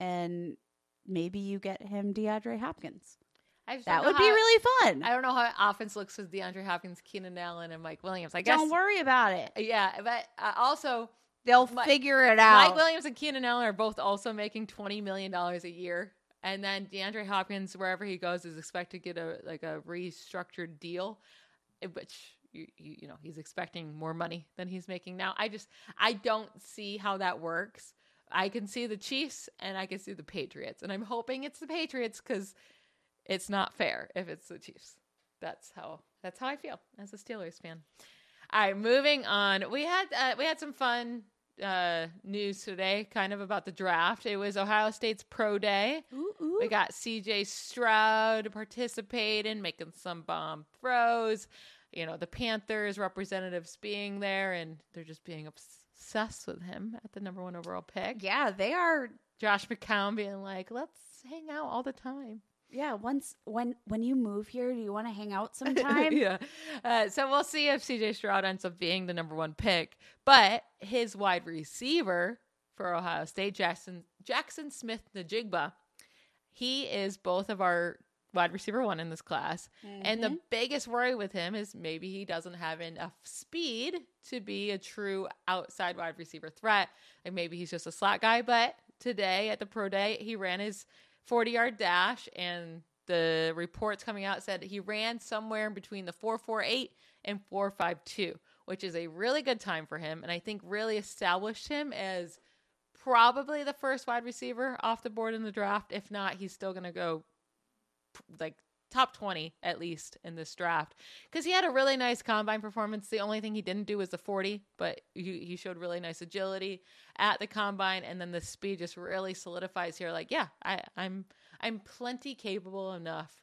S4: and maybe you get him DeAndre Hopkins. That would be really fun.
S3: I don't know how offense looks with DeAndre Hopkins, Keenan Allen, and Mike Williams. I guess.
S4: Don't worry about it.
S3: Yeah, but uh, also
S4: They'll
S3: Mi-
S4: figure it out.
S3: Mike Williams and Keenan Allen are both also making twenty million dollars a year, and then DeAndre Hopkins, wherever he goes, is expected to get a like a restructured deal, eh, which you, you you know he's expecting more money than he's making now. I just I don't see how that works. I can see the Chiefs and I can see the Patriots, and I'm hoping it's the Patriots because it's not fair if it's the Chiefs. That's how that's how I feel as a Steelers fan. All right, moving on. We had uh, we had some fun uh, news today, kind of about the draft. It was Ohio State's pro day.
S4: Ooh, ooh.
S3: We got C.J. Stroud participating, making some bomb throws. You know, the Panthers representatives being there, and they're just being obsessed with him at the number one overall pick.
S4: yeah, they are.
S3: Josh McCown being like, "Let's hang out all the time."
S4: Yeah, once when when you move here, do you want to hang out sometime?
S3: yeah. Uh, so we'll see if CJ Stroud ends up being the number one pick. But his wide receiver for Ohio State, Jackson Jackson Smith Njigba, he is both of our wide receiver one in this class. And the biggest worry with him is maybe he doesn't have enough speed to be a true outside wide receiver threat. Like maybe he's just a slot guy. But today at the pro day, he ran his 40 yard dash and the reports coming out said he ran somewhere in between the 448 and 452 which is a really good time for him and i think really established him as probably the first wide receiver off the board in the draft. If not he's still going to go like top 20 at least in this draft because he had a really nice combine performance the only thing he didn't do was the 40 but he, he showed really nice agility at the combine and then the speed just really solidifies here like yeah I, i'm i'm plenty capable enough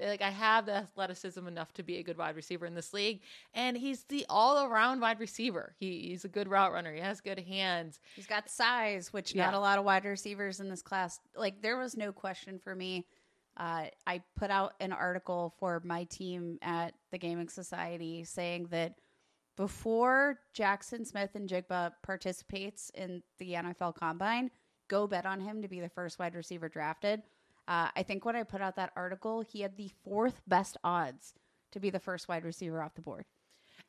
S3: like I have the athleticism enough to be a good wide receiver in this league, and he's the all-around wide receiver. He, he's a good route runner. He has good hands.
S4: He's got size, which
S3: Yeah.
S4: not a lot of wide receivers in this class. Like there was no question for me. Uh, I put out an article for my team at the Gaming Society saying that before Jackson Smith-Njigba participates in the NFL Combine, go bet on him to be the first wide receiver drafted. Uh, I think when I put out that article, he had the fourth best odds to be the first wide receiver off the board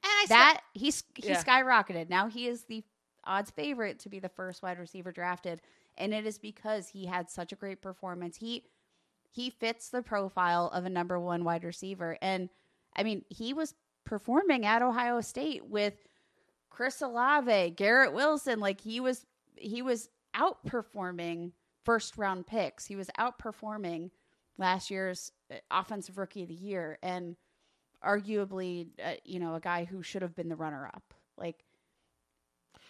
S3: And I
S4: that he's he
S3: Yeah.
S4: skyrocketed. Now he is the odds favorite to be the first wide receiver drafted, and it is because he had such a great performance. He he fits the profile of a number one wide receiver, and I mean he was performing at Ohio State with Chris Olave, Garrett Wilson. Like he was he was outperforming first round picks. He was outperforming last year's uh, offensive rookie of the year, and arguably, uh, you know, a guy who should have been the runner up. Like,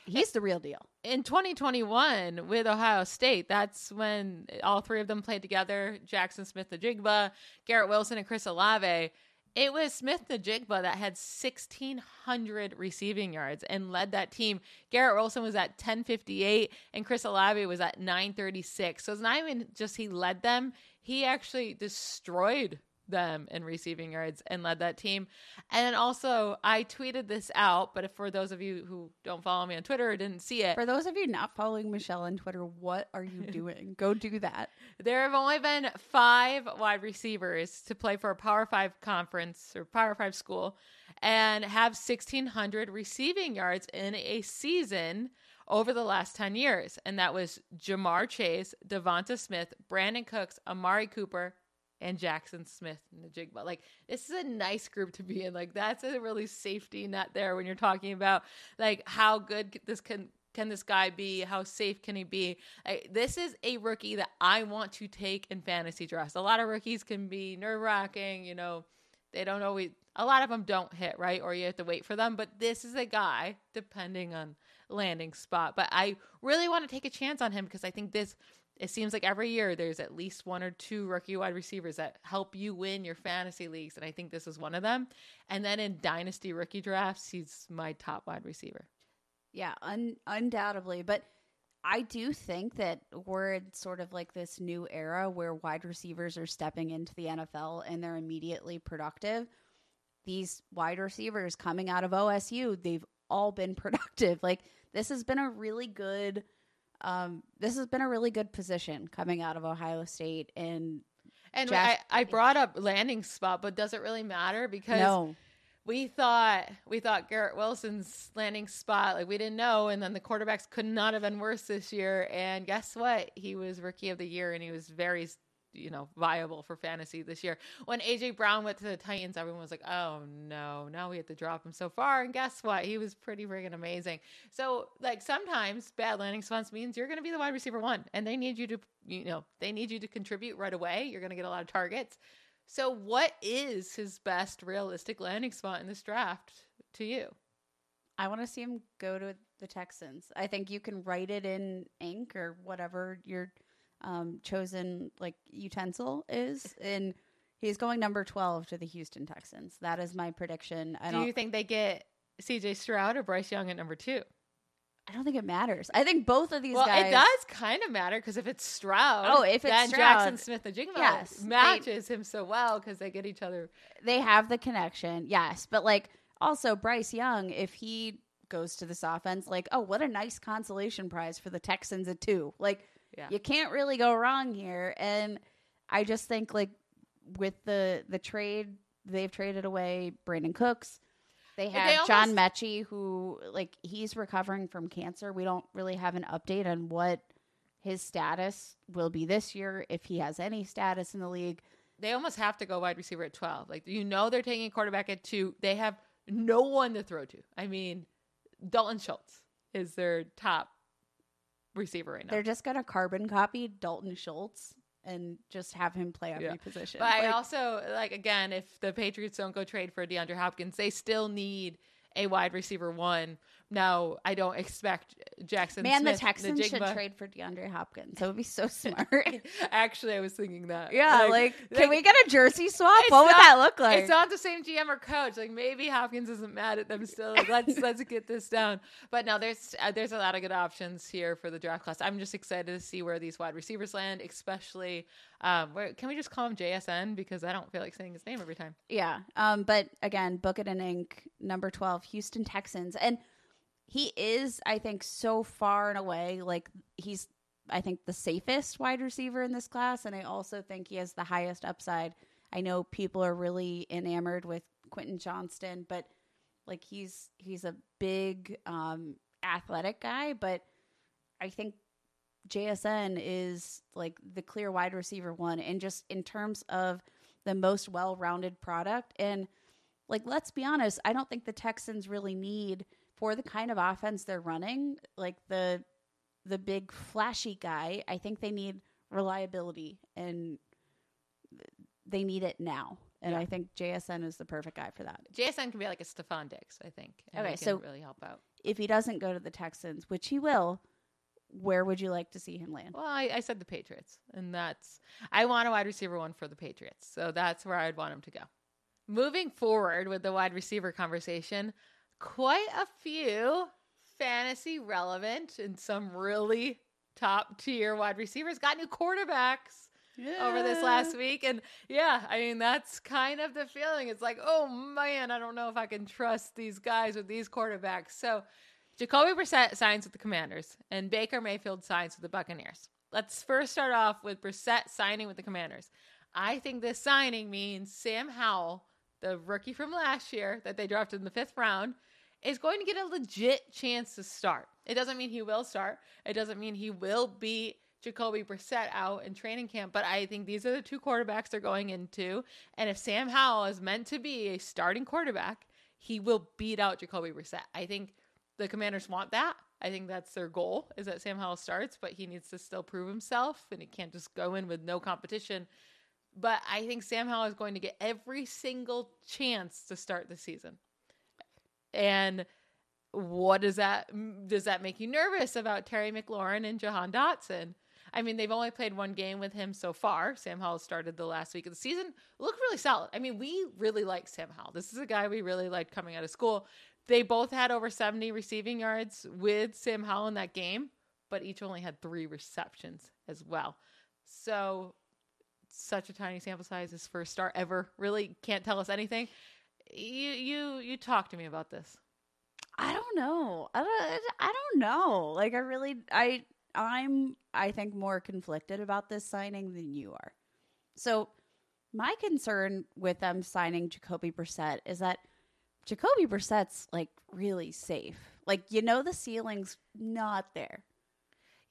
S4: he's the real deal.
S3: in 2021 with Ohio State, that's when all three of them played together Jackson Smith Njigba, Garrett Wilson, and Chris Olave. It was Smith Njigba that had 1,600 receiving yards and led that team. Garrett Wilson was at 1058 and Chris Olave was at 936. So it's not even just he led them, he actually destroyed them in receiving yards and led that team. And also, I tweeted this out, but if for those of you who don't follow me on Twitter or didn't see it,
S4: For those of you not following Michelle on Twitter, what are you doing? Go do that.
S3: There have only been five wide receivers to play for a Power Five conference or Power Five school and have 1,600 receiving yards in a season over the last 10 years. And that was Ja'Marr Chase, DeVonta Smith, Brandin Cooks, Amari Cooper, and Jackson Smith Njigba. Like, this is a nice group to be in. Like, that's a really safety net there when you're talking about, like, how good this can can this guy be? How safe can he be? I, this is a rookie that I want to take in fantasy drafts. A lot of rookies can be nerve wracking. You know, they don't always. A lot of them don't hit right, or you have to wait for them. But this is a guy, depending on landing spot. But I really want to take a chance on him because I think this. It seems like every year there's at least one or two rookie wide receivers that help you win your fantasy leagues, and I think this is one of them. And then in dynasty rookie drafts, he's my top wide receiver.
S4: Yeah, un- undoubtedly. But I do think that we're in sort of like this new era where wide receivers are stepping into the NFL and they're immediately productive. These wide receivers coming out of OSU, they've all been productive. Like this has been a really good um this has been a really good position coming out of Ohio State and
S3: And
S4: Jack-
S3: I, I brought up landing spot, but does it really matter? Because
S4: no
S3: we thought we thought Garrett Wilson's landing spot, like we didn't know, and then the quarterbacks could not have been worse this year. And guess what? He was rookie of the year, and he was very, you know, viable for fantasy this year. When AJ Brown went to the Titans, everyone was like, "Oh no, now we have to drop him so far." And guess what? He was pretty friggin' amazing. So, like sometimes bad landing spots means you're going to be the wide receiver one, and they need you to, you know, they need you to contribute right away. You're going to get a lot of targets. So, what is his best realistic landing spot in this draft to you?
S4: I want to see him go to the Texans. I think you can write it in ink or whatever your um, chosen like utensil is, and he's going number twelve to the Houston Texans. That is my prediction. I
S3: Do
S4: don't.
S3: you think they get CJ Stroud or Bryce Young at number two?
S4: I don't think it matters. I think both of these
S3: well,
S4: guys.
S3: it does kind of matter because if it's Stroud,
S4: Oh, if it's
S3: then
S4: Stroud,
S3: Jackson Smith-Njigba
S4: yes, they-
S3: matches him so well because they get each other.
S4: They have the connection, yes, but like also Bryce Young, if he goes to this offense, like oh, what a nice consolation prize for the Texans at two. Like
S3: Yeah.
S4: you can't really go wrong here, and I just think like with the the trade they've traded away Brandin Cooks. They
S3: They
S4: have John
S3: almost-
S4: Metchie, who like he's recovering from cancer. We don't really have an update on what his status will be this year, if he has any status in the league.
S3: They almost have to go wide receiver at twelve. Like you know, they're taking a quarterback at two. They have no one to throw to. I mean, Dalton Schultz is their top receiver right now.
S4: They're just gonna carbon copy Dalton Schultz and just have him play every
S3: Yeah.
S4: position.
S3: But I also like again, if the Patriots don't go trade for DeAndre Hopkins, they still need a wide receiver one. Now, I don't expect Jackson.
S4: man,
S3: Smith,
S4: the Texans should trade for DeAndre Hopkins. That would be so smart.
S3: Actually, I was thinking that.
S4: yeah, like, can
S3: like,
S4: we get a jersey swap? What would that look like?
S3: It's not the same GM or coach. Like maybe Hopkins isn't mad at them still. Like, let's let's get this down. But no, there's uh, there's a lot of good options here for the draft class. I'm just excited to see where these wide receivers land, especially. Um, where, can we just call him JSN because I don't feel like saying his name every time.
S4: Yeah. Um, but again, book it in ink, number 12, Houston Texans. And he is, I think, so far and away, like he's I think the safest wide receiver in this class, and I also think he has the highest upside. I know people are really enamored with Quentin Johnston, but like he's he's a big um athletic guy, but I think JSN is like the clear wide receiver one, and just in terms of the most well rounded product. And like, let's be honest, I don't think the Texans really need for the kind of offense they're running, like the the big flashy guy. I think they need reliability and they need it now. And
S3: Yeah.
S4: I think JSN is the perfect guy for that.
S3: JSN can be like a Stefon Diggs, I think. and
S4: Okay, so-
S3: really help out.
S4: If he doesn't go to the Texans, which he will, where would you like to see him land?
S3: Well, I, I said the Patriots, and that's I want a wide receiver one for the Patriots, so that's where I'd want him to go. Moving forward with the wide receiver conversation, quite a few fantasy relevant and some really top tier wide receivers got new quarterbacks over this last week. And yeah, I mean, that's kind of the feeling. It's like, oh man, I don't know if I can trust these guys with these quarterbacks. So Jacoby Brissett signs with the Commanders, and Baker Mayfield signs with the Buccaneers. Let's first start off with Brissett signing with the Commanders. I think this signing means Sam Howell, the rookie from last year that they drafted in the fifth round, is going to get a legit chance to start. It doesn't mean he will start. It doesn't mean he will beat Jacoby Brissett out in training camp, but I think these are the two quarterbacks they're going into. And if Sam Howell is meant to be a starting quarterback, he will beat out Jacoby Brissett. I think the Commanders want that. I think that's their goal is that Sam Howell starts, but he needs to still prove himself and he can't just go in with no competition. But I think Sam Howell is going to get every single chance to start the season. And what does that does that make you nervous about Terry McLaurin and Jahan Dotson? I mean, they've only played one game with him so far. Sam Howell started the last week of the season. Looked really solid. I mean, we really like Sam Howell. This is a guy we really liked coming out of school. They both had over 70 receiving yards with Sam Howell in that game, but each only had three receptions as well. So, such a tiny sample size. His first start ever. Really can't tell us anything. You you you talk to me about this.
S4: I don't don't know. I don't. I don't know. Like I really, I, I'm, I think more conflicted about this signing than you are. So, my concern with them signing Jacoby Brissett is that Jacoby Brissett's like really safe. Like you know, the ceiling's not there.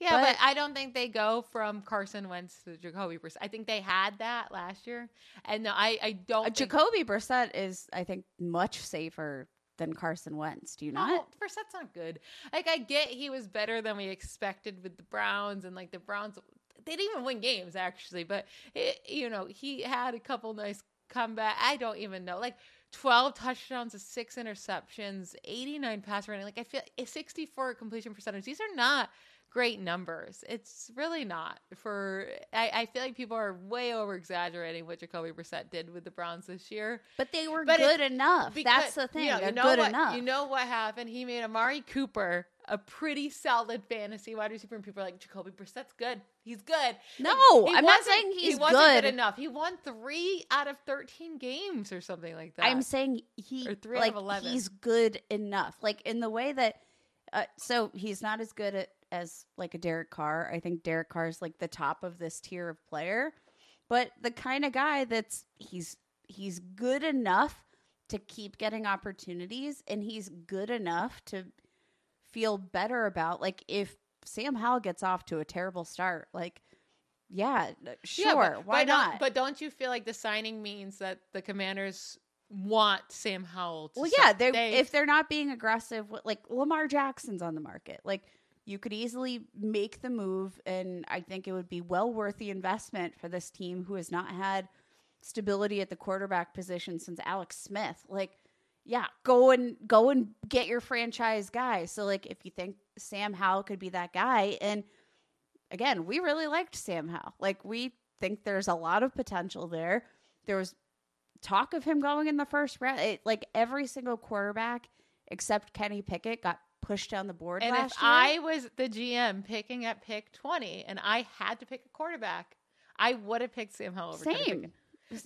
S3: Yeah,
S4: But-
S3: but, I don't think they go from Carson Wentz to Jacoby Brissett. I think they had that last year, and no, I I don't.
S4: Uh,
S3: think-
S4: Jacoby Brissett is, I think, much safer than Carson Wentz. Do you not?
S3: No, Brissett's not good. Like I get he was better than we expected with the Browns, and like the Browns, they didn't even win games actually. But it, you know, he had a couple nice comeback. I don't even know, like twelve touchdowns to six interceptions, eighty nine pass rating. Like I feel sixty four completion percentage. These are not great numbers. It's really not for. I, I feel like people are way over exaggerating what Jacoby Brissett did with the Browns this year.
S4: But they were
S3: But
S4: good
S3: it-
S4: enough.
S3: Because-
S4: That's the thing.
S3: You know,
S4: They're
S3: you know
S4: good
S3: what,
S4: enough.
S3: You know what happened? He made Amari Cooper a pretty solid fantasy wide receiver, and people are like, Jacoby Brissett's good. He's good.
S4: No,
S3: he
S4: I'm not saying
S3: he
S4: he's
S3: wasn't
S4: good.
S3: enough. He won three out of thirteen games or something like that.
S4: I'm saying he
S3: Or three out of 11.
S4: he's good enough. Like in the way that uh, so he's not as good at, as like a Derek Carr. I think Derek Carr is like the top of this tier of player, but the kind of guy that's he's he's good enough to keep getting opportunities and he's good enough to feel better about like if Sam Howell gets off to a terrible start, like yeah, sure,
S3: Yeah, but-
S4: why
S3: but don't- But don't you feel like the signing means that the Commanders want Sam Howell? To
S4: Well, yeah, they
S3: They-
S4: if they're not being aggressive, like Lamar Jackson's on the market, like you could easily make the move, and I think it would be well worth the investment for this team who has not had stability at the quarterback position since Alex Smith. Like, yeah, go and go and get your franchise guy. So, like, if you think Sam Howell could be that guy, and again, we really liked Sam Howell. Like, we think there's a lot of potential there. There was talk of him going in the first round. It, like every single quarterback except Kenny Pickett got pushed down the board
S3: and if
S4: year.
S3: I was the GM picking at pick twenty, and I had to pick a quarterback, I would have picked Sam Howell over
S4: same,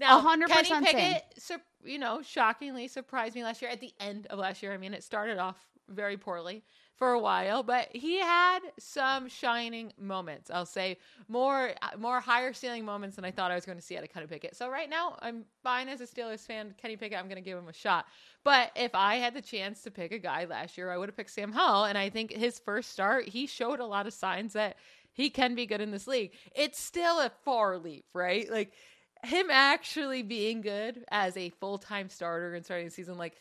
S4: a hundred
S3: Kenny
S4: percent same.
S3: Pickett, you know, shockingly surprised me last year. At the end of last year, I mean, it started off very poorly for a while, but he had some shining moments. I'll say more, uh, more higher ceiling moments than I thought I was going to see out of Kenny Pickett. So right now, I'm fine as a Steelers fan. Kenny Pickett, I'm going to give him a shot. But if I had the chance to pick a guy last year, I would have picked Sam Howell. And I think his first start, he showed a lot of signs that he can be good in this league. It's still a far leap, right? Like him actually being good as a full time starter and starting the season, like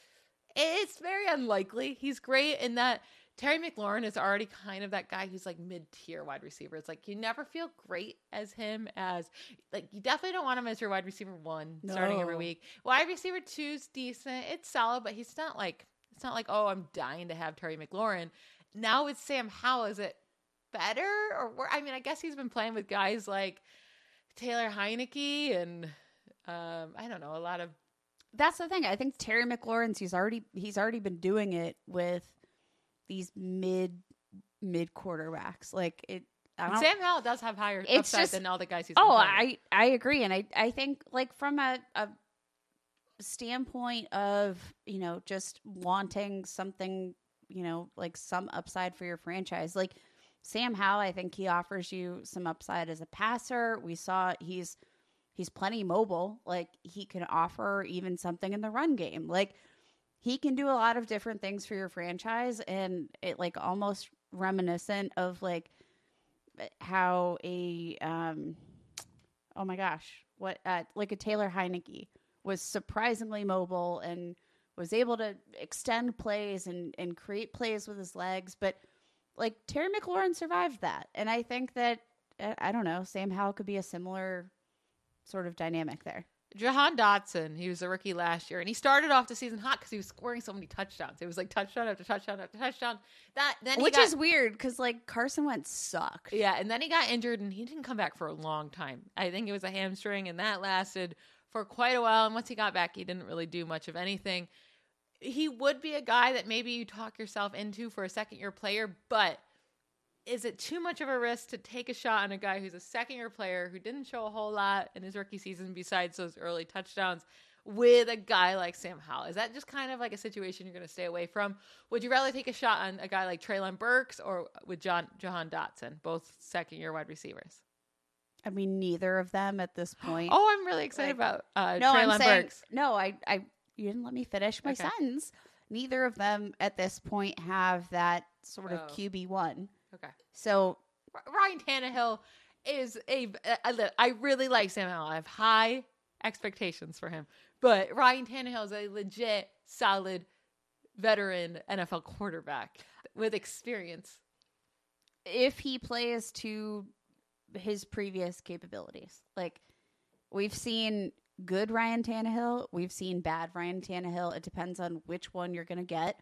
S3: it's very unlikely. He's great in that Terry McLaurin is already kind of that guy who's like mid tier wide receiver. It's like you never feel great as him as like you definitely don't want him as your wide receiver one starting every week. Wide receiver two's decent. It's solid, but he's not like it's not like, oh, I'm dying to have Terry McLaurin. Now with Sam Howell, is it better or I mean, I guess he's been playing with guys like Taylor Heinicke and um, I don't know, a lot of
S4: That's the thing. I think Terry McLaurin's he's already he's already been doing it with these mid mid quarterbacks. Like it. I don't,
S3: Sam Howell does have higher
S4: It's
S3: upside
S4: just-
S3: than all the guys he's.
S4: Oh,
S3: been playing with.
S4: I I agree, and I I think like from a, a standpoint of you know just wanting something you know like some upside for your franchise, like Sam Howell, I think he offers you some upside as a passer. We saw he's he's plenty mobile, like he can offer even something in the run game, like. He can do a lot of different things for your franchise, and it like almost reminiscent of like how a um oh my gosh what uh, like a taylor heinicke was surprisingly mobile and was able to extend plays and and create plays with his legs but like terry mclaurin survived that and i think that uh, i don't know sam howell could be a similar sort of dynamic there
S3: Jahan Dotson, he was a rookie last year, and he started off the season hot because he was scoring so many touchdowns. It was like touchdown after touchdown after touchdown. That then he
S4: which
S3: got-
S4: is weird because like carson wentz sucked
S3: Yeah, and then he got injured and he didn't come back for a long time. I think it was a hamstring, and that lasted for quite a while. And once he got back, he didn't really do much of anything. He would be a guy that maybe you talk yourself into for a second year player, but is it too much of a risk to take a shot on a guy who's a second year player who didn't show a whole lot in his rookie season besides those early touchdowns with a guy like Sam Howell? Is that just kind of like a situation you're going to stay away from? Would you rather take a shot on a guy like Treylon Burks or with John Jahan Dotson, both second year wide receivers?
S4: I mean, neither of them at this point.
S3: Oh, I'm really excited
S4: Like,
S3: about uh,
S4: no,
S3: Treylon
S4: I'm saying
S3: Burks.
S4: no. I, I, you didn't let me finish my
S3: Okay.
S4: sentence. Neither of them at this point have that sort of
S3: Oh.
S4: QB one.
S3: Okay.
S4: So
S3: Ryan Tannehill is a. I really like Sam Howell. I have high expectations for him, but Ryan Tannehill is a legit, solid, veteran NFL quarterback with experience.
S4: if he plays to his previous capabilities. Like we've seen good Ryan Tannehill, we've seen bad Ryan Tannehill. It depends on which one you're going to get.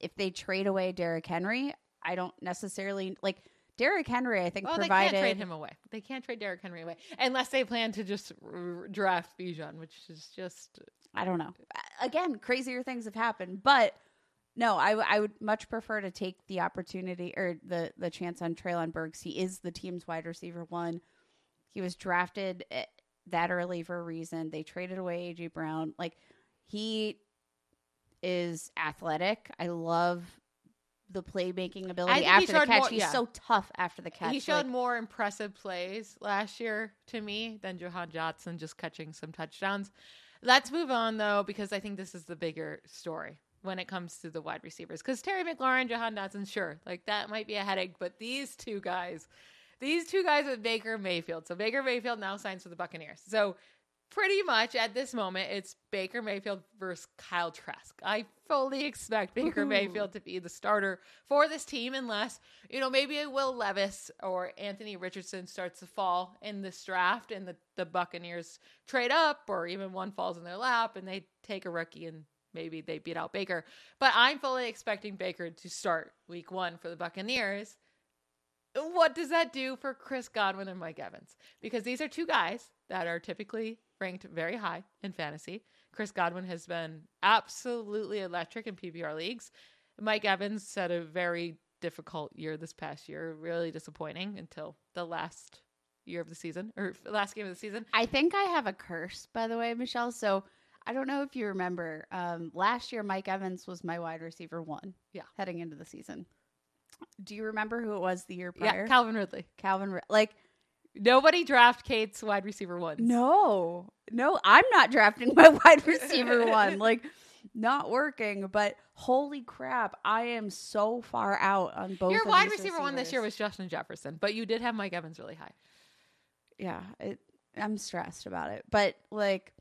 S4: If they trade away Derrick Henry, I don't necessarily like Derrick Henry. I think
S3: Well,
S4: provided
S3: they can't trade him away. They can't trade Derrick Henry away unless they plan to just r- draft Bijan, which is just
S4: I don't know. Again, crazier things have happened, but no, I, would much prefer to take the opportunity or the the chance on Treylon Burks. He is the team's wide receiver one. He was drafted eh, that early for a reason. They traded away AJ Brown. Like he is athletic. I love the playmaking ability after the catch.
S3: more-
S4: He's so tough after the catch.
S3: he showed
S4: Like,
S3: more impressive plays last year to me than Johan Johnson just catching some touchdowns. Let's move on though, because I think this is the bigger story when it comes to the wide receivers. Because Terry McLaurin, Jahan Dotson, sure, like that might be a headache, but these two guys, these two guys with Baker Mayfield. So Baker Mayfield now signs for the Buccaneers. So pretty much at this moment, it's Baker Mayfield versus Kyle Trask. I fully expect Baker
S4: Ooh.
S3: Mayfield to be the starter for this team, unless you know maybe Will Levis or Anthony Richardson starts to fall in this draft, and the the Buccaneers trade up, or even one falls in their lap, and they take a rookie and. Maybe they beat out Baker, but I'm fully expecting Baker to start week one for the Buccaneers. What does that do for Chris Godwin and Mike Evans? Because these are two guys that are typically ranked very high in fantasy. Chris Godwin has been absolutely electric in PPR leagues. Mike Evans had a very difficult year this past year, really disappointing until the last year of the season or last game of the season.
S4: I think I have a curse, by the way, Michelle. So I don't know if you remember. Um, last year, Mike Evans was my wide receiver one.
S3: Yeah.
S4: Heading into the season. Do you remember who it was the year prior? Yeah.
S3: Calvin Ridley.
S4: Calvin. Like,
S3: Nobody draft Kate's wide receiver one.
S4: no, no, I'm not drafting my wide receiver one. Like, not working. But holy crap, I am so far out on both.
S3: Your wide receiver one this year was Justin Jefferson, but you did have Mike Evans really high.
S4: yeah. It, I'm stressed about it, but like.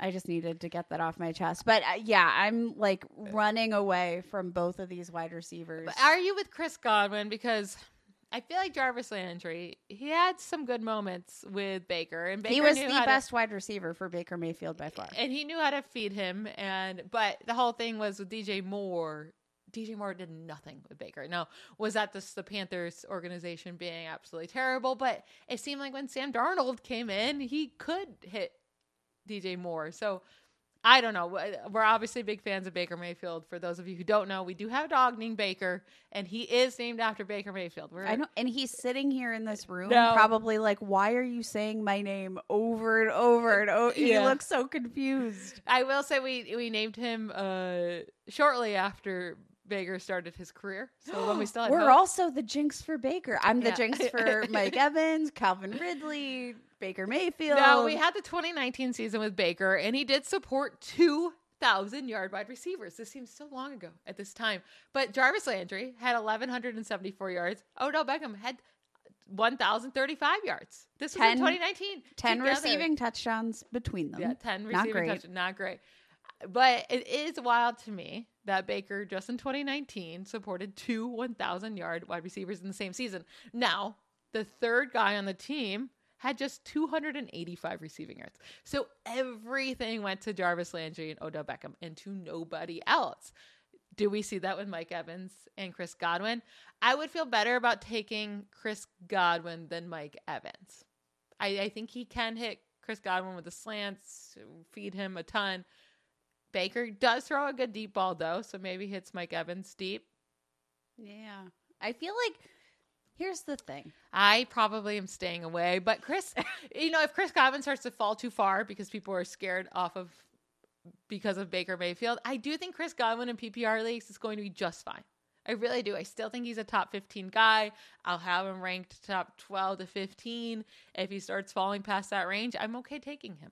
S4: I just needed to get that off my chest. But uh, yeah, I'm like running away from both of these wide receivers.
S3: But are you with Chris Godwin? Because I feel like Jarvis Landry, he had some good moments with Baker, and Baker
S4: he was the
S3: how to-
S4: best wide receiver for Baker Mayfield by far.
S3: and he knew how to feed him. And but the whole thing was with DJ Moore. DJ Moore did nothing with Baker. Now, was that the Panthers organization being absolutely terrible? But it seemed like when Sam Darnold came in, he could hit DJ Moore. So I don't know. We're obviously big fans of Baker Mayfield. For those of you who don't know, we do have a dog named Baker, and he is named after Baker Mayfield. We're,
S4: I know, and he's sitting here in this room,
S3: No.
S4: probably like, "Why are you saying my name over and over and over?" He looks so confused.
S3: I will say we we named him uh, shortly after Baker started his career. So when we still had
S4: We're
S3: hope.
S4: also the jinx for Baker. I'm the
S3: Yeah.
S4: jinx for Mike Evans, Calvin Ridley, Baker Mayfield.
S3: No, we had the 2019 season with Baker, and he did support 2,000 yard wide receivers. This seems so long ago at this time. But Jarvis Landry had 1,174 yards. Odell Beckham had 1,035 yards. This was in 2019.
S4: 10
S3: together.
S4: receiving touchdowns between them.
S3: Yeah, 10
S4: Not
S3: receiving touchdowns. Not great. But it is wild to me that Baker just in 2019 supported two 1,000 yard wide receivers in the same season. Now, the third guy on the team had just 285 receiving yards. So everything went to Jarvis Landry and Odell Beckham and to nobody else. Do we see that with Mike Evans and Chris Godwin? I would feel better about taking Chris Godwin than Mike Evans. I, I think he can hit Chris Godwin with the slants, feed him a ton. Baker does throw a good deep ball though, so maybe hits Mike Evans deep.
S4: Yeah. I feel like Here's the thing.
S3: I probably am staying away. But Chris, you know, if Chris Godwin starts to fall too far because people are scared off of because of Baker Mayfield, I do think Chris Godwin in PPR leagues is going to be just fine. I really do. I still think he's a top 15 guy. I'll have him ranked top 12 to 15. If he starts falling past that range, I'm okay taking him.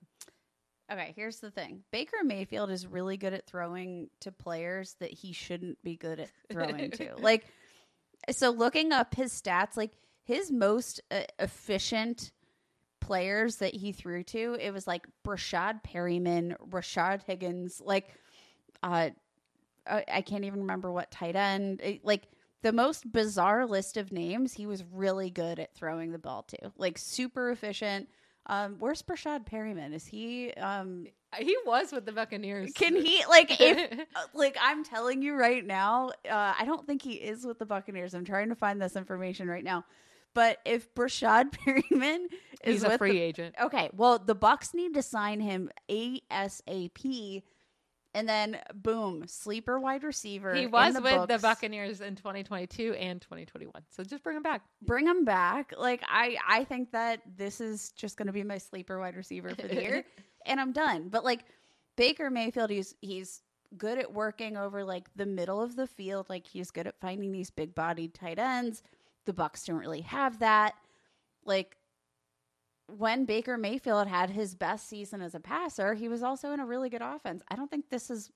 S4: Okay, here's the thing. Baker Mayfield is really good at throwing to players that he shouldn't be good at throwing to. Like, so looking up his stats, like his most uh, efficient players that he threw to, it was like Breshad Perriman, Rashad Higgins, like, uh, I I can't even remember what tight end. It- like the most bizarre list of names, he was really good at throwing the ball to. Like super efficient. Um, where's Breshad Perriman? Is he um
S3: He was with the Buccaneers.
S4: can he like if uh, like I'm telling you right now, uh, I don't think he is with the Buccaneers. I'm trying to find this information right now. But if Breshad Perriman is
S3: He's a free
S4: the-
S3: agent.
S4: Okay, well the Bucks need to sign him ASAP, and then boom, sleeper wide receiver.
S3: He was
S4: the
S3: with the. Buccaneers in 2022 and 2021. So just bring him back.
S4: Bring him back. Like I, I think that this is just going to be my sleeper wide receiver for the year, and I'm done. But like Baker Mayfield, he's he's good at working over like the middle of the field. Like he's good at finding these big bodied tight ends. The Bucks don't really have that. Like when Baker Mayfield had his best season as a passer, he was also in a really good offense. I don't think this is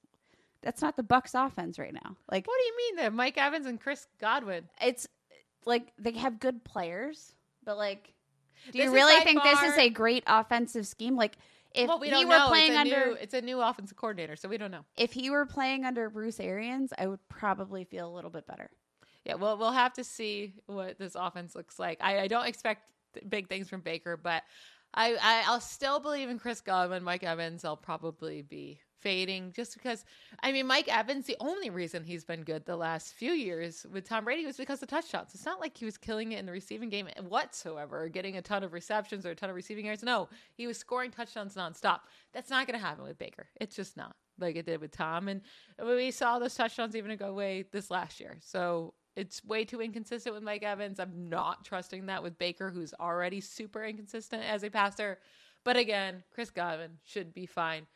S4: that's not the Bucks offense right now. Like
S3: What do you mean that Mike Evans and Chris Godwin?
S4: it's like they have good players, but like do
S3: This
S4: you really think this is a great offensive scheme? Like if
S3: well, we
S4: he
S3: don't
S4: were
S3: know.
S4: playing
S3: it's a
S4: under
S3: new, it's a new offensive coordinator, so we don't know.
S4: if he were playing under Bruce Arians, I would probably feel a little bit better.
S3: Yeah, well, we'll have to see what this offense looks like. I, I don't expect big things from Baker, but I, I I'll still believe in Chris Godwin, Mike Evans. I'll probably be fading just because. I mean, Mike Evans. The only reason he's been good the last few years with Tom Brady was because of touchdowns. It's not like he was killing it in the receiving game whatsoever, getting a ton of receptions or a ton of receiving yards. No, he was scoring touchdowns nonstop. That's not going to happen with Baker. It's just not like it did with Tom, and we saw those touchdowns even go away this last year. So it's way too inconsistent with Mike Evans. I'm not trusting that with Baker, who's already super inconsistent as a passer. But again, Chris Godwin should be fine.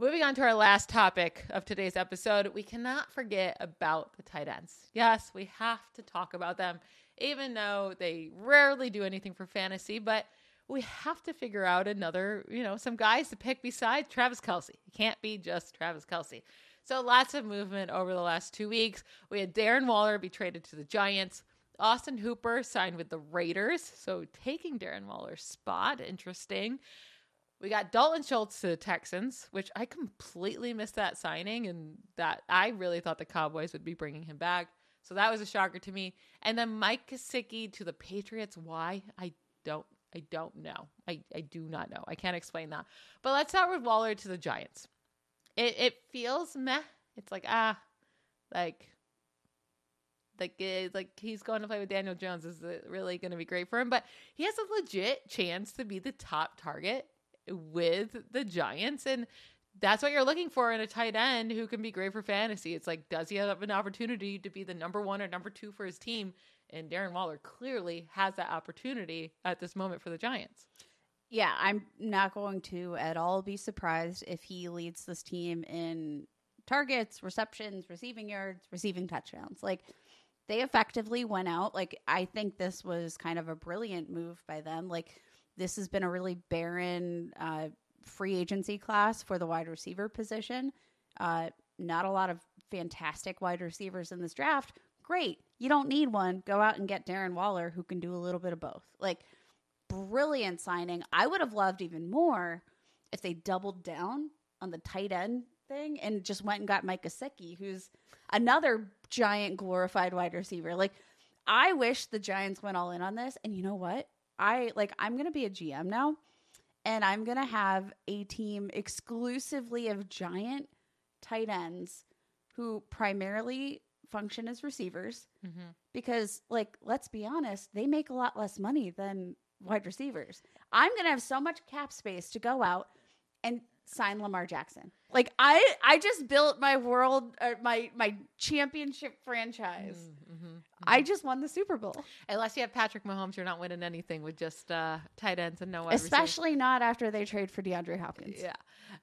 S3: Moving on to our last topic of today's episode, we cannot forget about the tight ends. Yes, we have to talk about them, even though they rarely do anything for fantasy, but we have to figure out another, you know, some guys to pick besides Travis Kelce. It can't be just Travis Kelce. So lots of movement over the last two weeks. We had Darren Waller be traded to the Giants. Austin Hooper signed with the Raiders, so taking Darren Waller's spot. Interesting. We got Dalton Schultz to the Texans, which I completely missed that signing, and that I really thought the Cowboys would be bringing him back. So that was a shocker to me. And then Mike Gesicki to the Patriots. Why? I don't. I don't know. I, I do not know. I can't explain that. But let's start with Waller to the Giants. It it feels meh. It's like ah, like like it's like he's going to play with Daniel Jones. Is it really going to be great for him? But he has a legit chance to be the top target with the Giants, and that's what you're looking for in a tight end who can be great for fantasy. It's like, does he have an opportunity to be the number one or number two for his team? And Darren Waller clearly has that opportunity at this moment for the Giants.
S4: Yeah, I'm not going to at all be surprised if he leads this team in targets, receptions, receiving yards, receiving touchdowns. Like they effectively went out. Like I think this was kind of a brilliant move by them. Like this has been a really barren uh, free agency class for the wide receiver position. Uh, not a lot of fantastic wide receivers in this draft. Great. You don't need one. Go out and get Darren Waller, who can do a little bit of both. Like, brilliant signing. I would have loved even more if they doubled down on the tight end thing and just went and got Mike Gesicki, who's another giant glorified wide receiver. Like, I wish the Giants went all in on this. And you know what? I like, I'm going to be a GM now and I'm going to have a team exclusively of giant tight ends who primarily function as receivers
S3: Mm-hmm.
S4: because like let's be honest they make a lot less money than wide receivers i'm gonna have so much cap space to go out and sign lamar jackson like i i just built my world uh, my my championship franchise
S3: Mm-hmm.
S4: I just won the Super Bowl.
S3: Unless you have Patrick Mahomes, you're not winning anything with just uh, tight ends and no receivers.
S4: Especially not after they trade for DeAndre Hopkins.
S3: Yeah.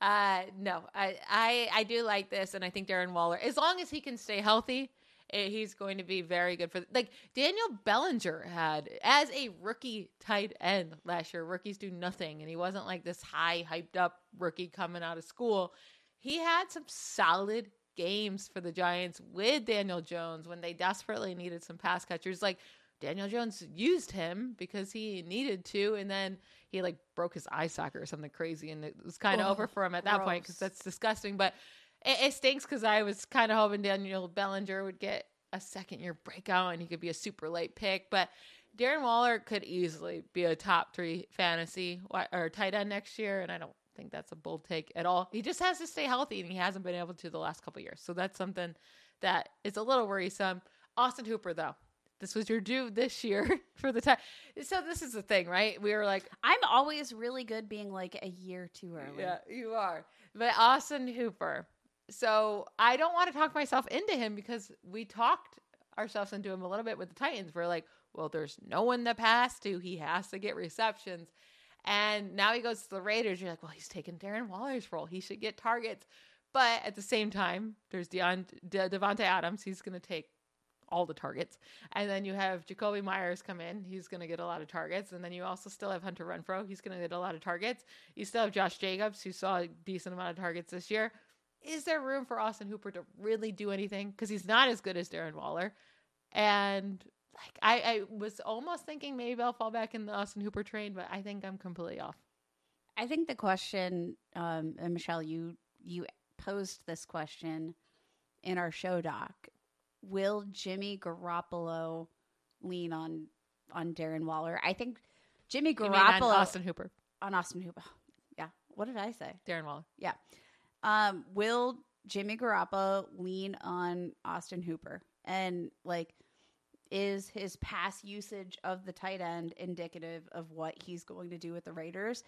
S3: Uh, no, I, I I do like this, and I think Darren Waller, as long as he can stay healthy, he's going to be very good for. Like Daniel Bellinger had as a rookie tight end last year. Rookies do nothing, and he wasn't like this high hyped up rookie coming out of school. He had some solid games for the Giants with Daniel Jones when they desperately needed some pass catchers. Like Daniel Jones used him because he needed to, and then he like broke his eye socket or something crazy, and it was kind of
S4: Oh,
S3: over for him at that point because that's disgusting. But it, it stinks because I was kind of hoping Daniel Bellinger would get a second year breakout and he could be a super late pick, but. Darren Waller could easily be a top three fantasy or tight end next year, and I don't think that's a bold take at all. He just has to stay healthy, and he hasn't been able to the last couple years. So that's something that is a little worrisome. Austin Hooper, though, this was your due this year for the time. So this is the thing, right? We were like,
S4: I'm always really good being like a year too early.
S3: yeah, you are. But Austin Hooper. So I don't want to talk myself into him because we talked ourselves into him a little bit with the Titans. We're like, well, there's no one to pass to. He has to get receptions. And now he goes to the Raiders. You're like, well, he's taking Darren Waller's role. He should get targets. But at the same time, there's Deon, De- Davante Adams. He's going to take all the targets. And then you have Jakobi Meyers come in. He's going to get a lot of targets. And then you also still have Hunter Renfrow. He's going to get a lot of targets. You still have Josh Jacobs, who saw a decent amount of targets this year. Is there room for Austin Hooper to really do anything? Because he's not as good as Darren Waller. And like I, I was almost thinking maybe I'll fall back in the Austin Hooper train, but I think I'm completely off.
S4: I think the question, um, and Michelle, you you posed this question in our show doc. Will Jimmy Garoppolo lean on on Darren Waller? I think Jimmy Garoppolo
S3: on Austin Hooper,
S4: on Austin Hooper. Yeah. What did I say?
S3: Darren Waller.
S4: Yeah. Um, will Jimmy Garoppolo lean on Austin Hooper? And like is his past usage of the tight end indicative of what he's going to do with the Raiders?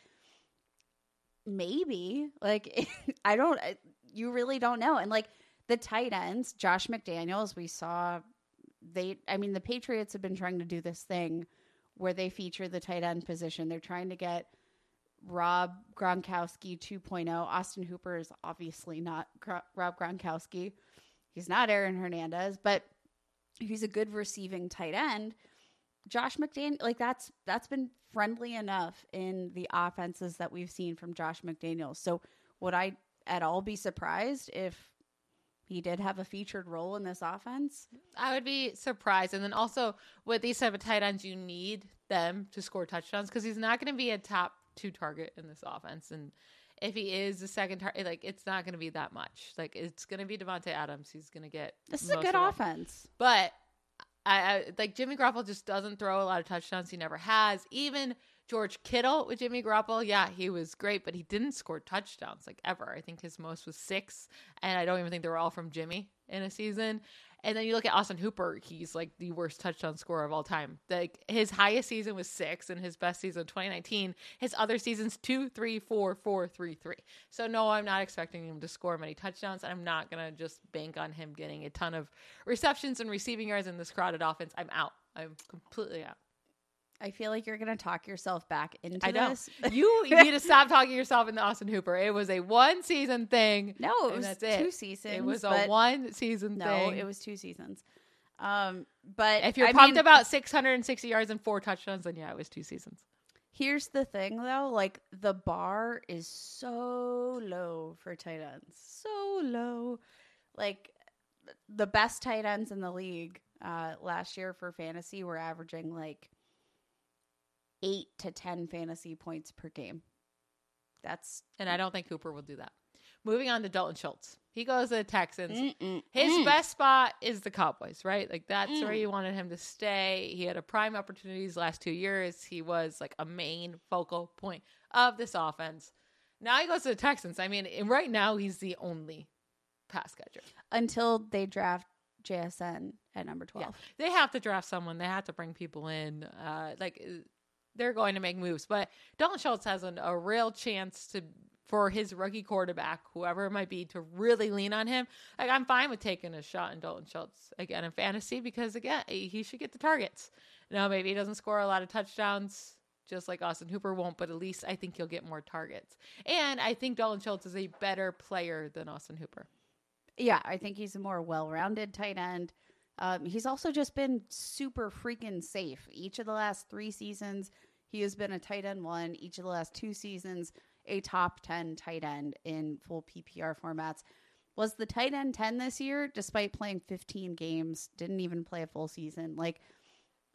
S4: Maybe. Like I don't I- you really don't know. And like the tight ends, Josh McDaniels, we saw they I mean the Patriots have been trying to do this thing where they feature the tight end position. They're trying to get Rob Gronkowski 2.0. Austin Hooper is obviously not Gro- Rob Gronkowski. He's not Aaron Hernandez, but he's a good receiving tight end. Josh McDaniel, like that's that's been friendly enough in the offenses that we've seen from Josh McDaniels. So would I at all be surprised if he did have a featured role in this offense?
S3: I would be surprised. And then also with these type of tight ends, you need them to score touchdowns because he's not going to be a top two target in this offense. And if he is the second target, like it's not going to be that much. Like it's going to be Davante Adams. He's going to get
S4: This is a good
S3: of
S4: offense.
S3: But I, I like Jimmy Garoppolo just doesn't throw a lot of touchdowns. He never has. Even George Kittle with Jimmy Garoppolo, yeah, he was great, but he didn't score touchdowns like ever. I think his most was six, and I don't even think they were all from Jimmy in a season. And then you look at Austin Hooper, he's like the worst touchdown scorer of all time. Like his highest season was six, and his best season 2019. His other seasons two, three, four, four, three, three. So no, I'm not expecting him to score many touchdowns. I'm not gonna just bank on him getting a ton of receptions and receiving yards in this crowded offense. I'm out. I'm completely out.
S4: I feel like you're going to talk yourself back into
S3: I know.
S4: this.
S3: You need to stop talking yourself into Austin Hooper. It was a one season thing.
S4: No, it was
S3: that's it.
S4: two seasons.
S3: It was a one season
S4: No,
S3: thing.
S4: it was two seasons. Um, but
S3: If you're
S4: I
S3: pumped
S4: mean,
S3: about 660 yards and four touchdowns, then yeah, it was two seasons.
S4: here's the thing though, like the bar is so low for tight ends, so low. Like the best tight ends in the league uh, last year for fantasy were averaging like eight to ten fantasy points per game. That's
S3: And I don't think Cooper will do that. Moving on to Dalton Schultz. He goes to the Texans.
S4: Mm-mm.
S3: His
S4: Mm.
S3: best spot is the Cowboys, right? Like that's where
S4: Mm.
S3: you wanted him to stay. He had a prime opportunity these last two years. He was like a main focal point of this offense. Now he goes to the Texans. I mean, and right now he's the only pass catcher.
S4: until they draft JSN at number twelve.
S3: They have to draft someone. They have to bring people in. Uh, like they're going to make moves, but Dalton Schultz has an, a real chance to for his rookie quarterback, whoever it might be, to really lean on him. Like I'm fine with taking a shot in Dalton Schultz again in fantasy because again he should get the targets. Now maybe he doesn't score a lot of touchdowns, just like Austin Hooper won't, but at least I think he'll get more targets. And I think Dalton Schultz is a better player than Austin Hooper.
S4: Yeah, I think he's a more well-rounded tight end. Um, he's also just been super freaking safe. Each of the last three seasons, he has been a tight end one. Each of the last two seasons, a top 10 tight end in full PPR formats. Was the tight end 10 this year, despite playing 15 games, didn't even play a full season. Like,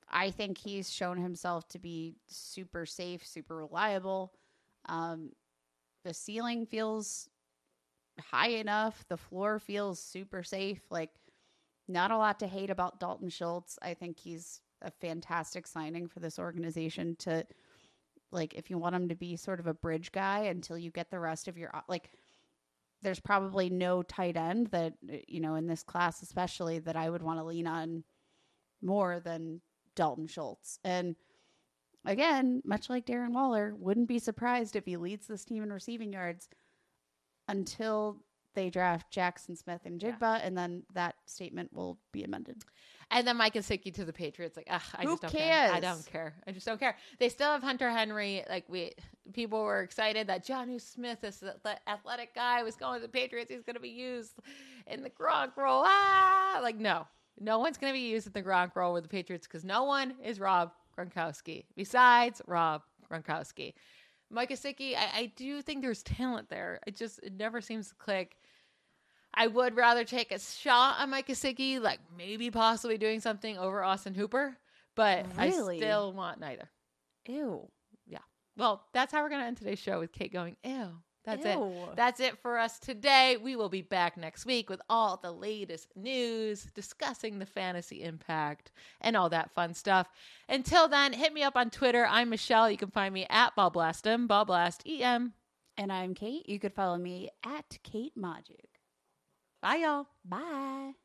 S4: I think he's shown himself to be super safe, super reliable. Um, the ceiling feels high enough. The floor feels super safe. Like, not a lot to hate about Dalton Schultz. I think he's a fantastic signing for this organization to, like, if you want him to be sort of a bridge guy until you get the rest of your, uh, like, there's probably no tight end that, uh, you know, in this class, especially that I would want to lean on more than Dalton Schultz. And again, much like Darren Waller, wouldn't be surprised if he leads this team in receiving yards until they draft Jaxon Smith-Njigba, yeah. and then that statement will be amended.
S3: And then Mike Gesicki to the Patriots. Like, ugh, I
S4: Who
S3: just don't
S4: cares?
S3: care. I don't care. I just don't care. They still have Hunter Henry. Like we, people were excited that Jonnu Smith, this athletic guy, was going to the Patriots. He's going to be used in the Gronk role. Ah, like no, no one's going to be used in the Gronk role with the Patriots because no one is Rob Gronkowski besides Rob Gronkowski. Mike Gesicki, I, I do think there's talent there. It just it never seems to click. I would rather take a shot on Mike Gesicki, like maybe possibly doing something over Austin Hooper, but
S4: Really?
S3: I still want neither.
S4: Ew. Yeah.
S3: Well, that's how we're going to end today's show with Kate going, ew. That's it. That's it for us today. We will be back next week with all the latest news, discussing the fantasy impact and all that fun stuff. Until then, hit me up on Twitter. I'm Michelle. You can find me at Ballblastem, Ballblast EM.
S4: And I'm Kate. You could follow me at Kate Magdziuk.
S3: Bye, y'all.
S4: Bye.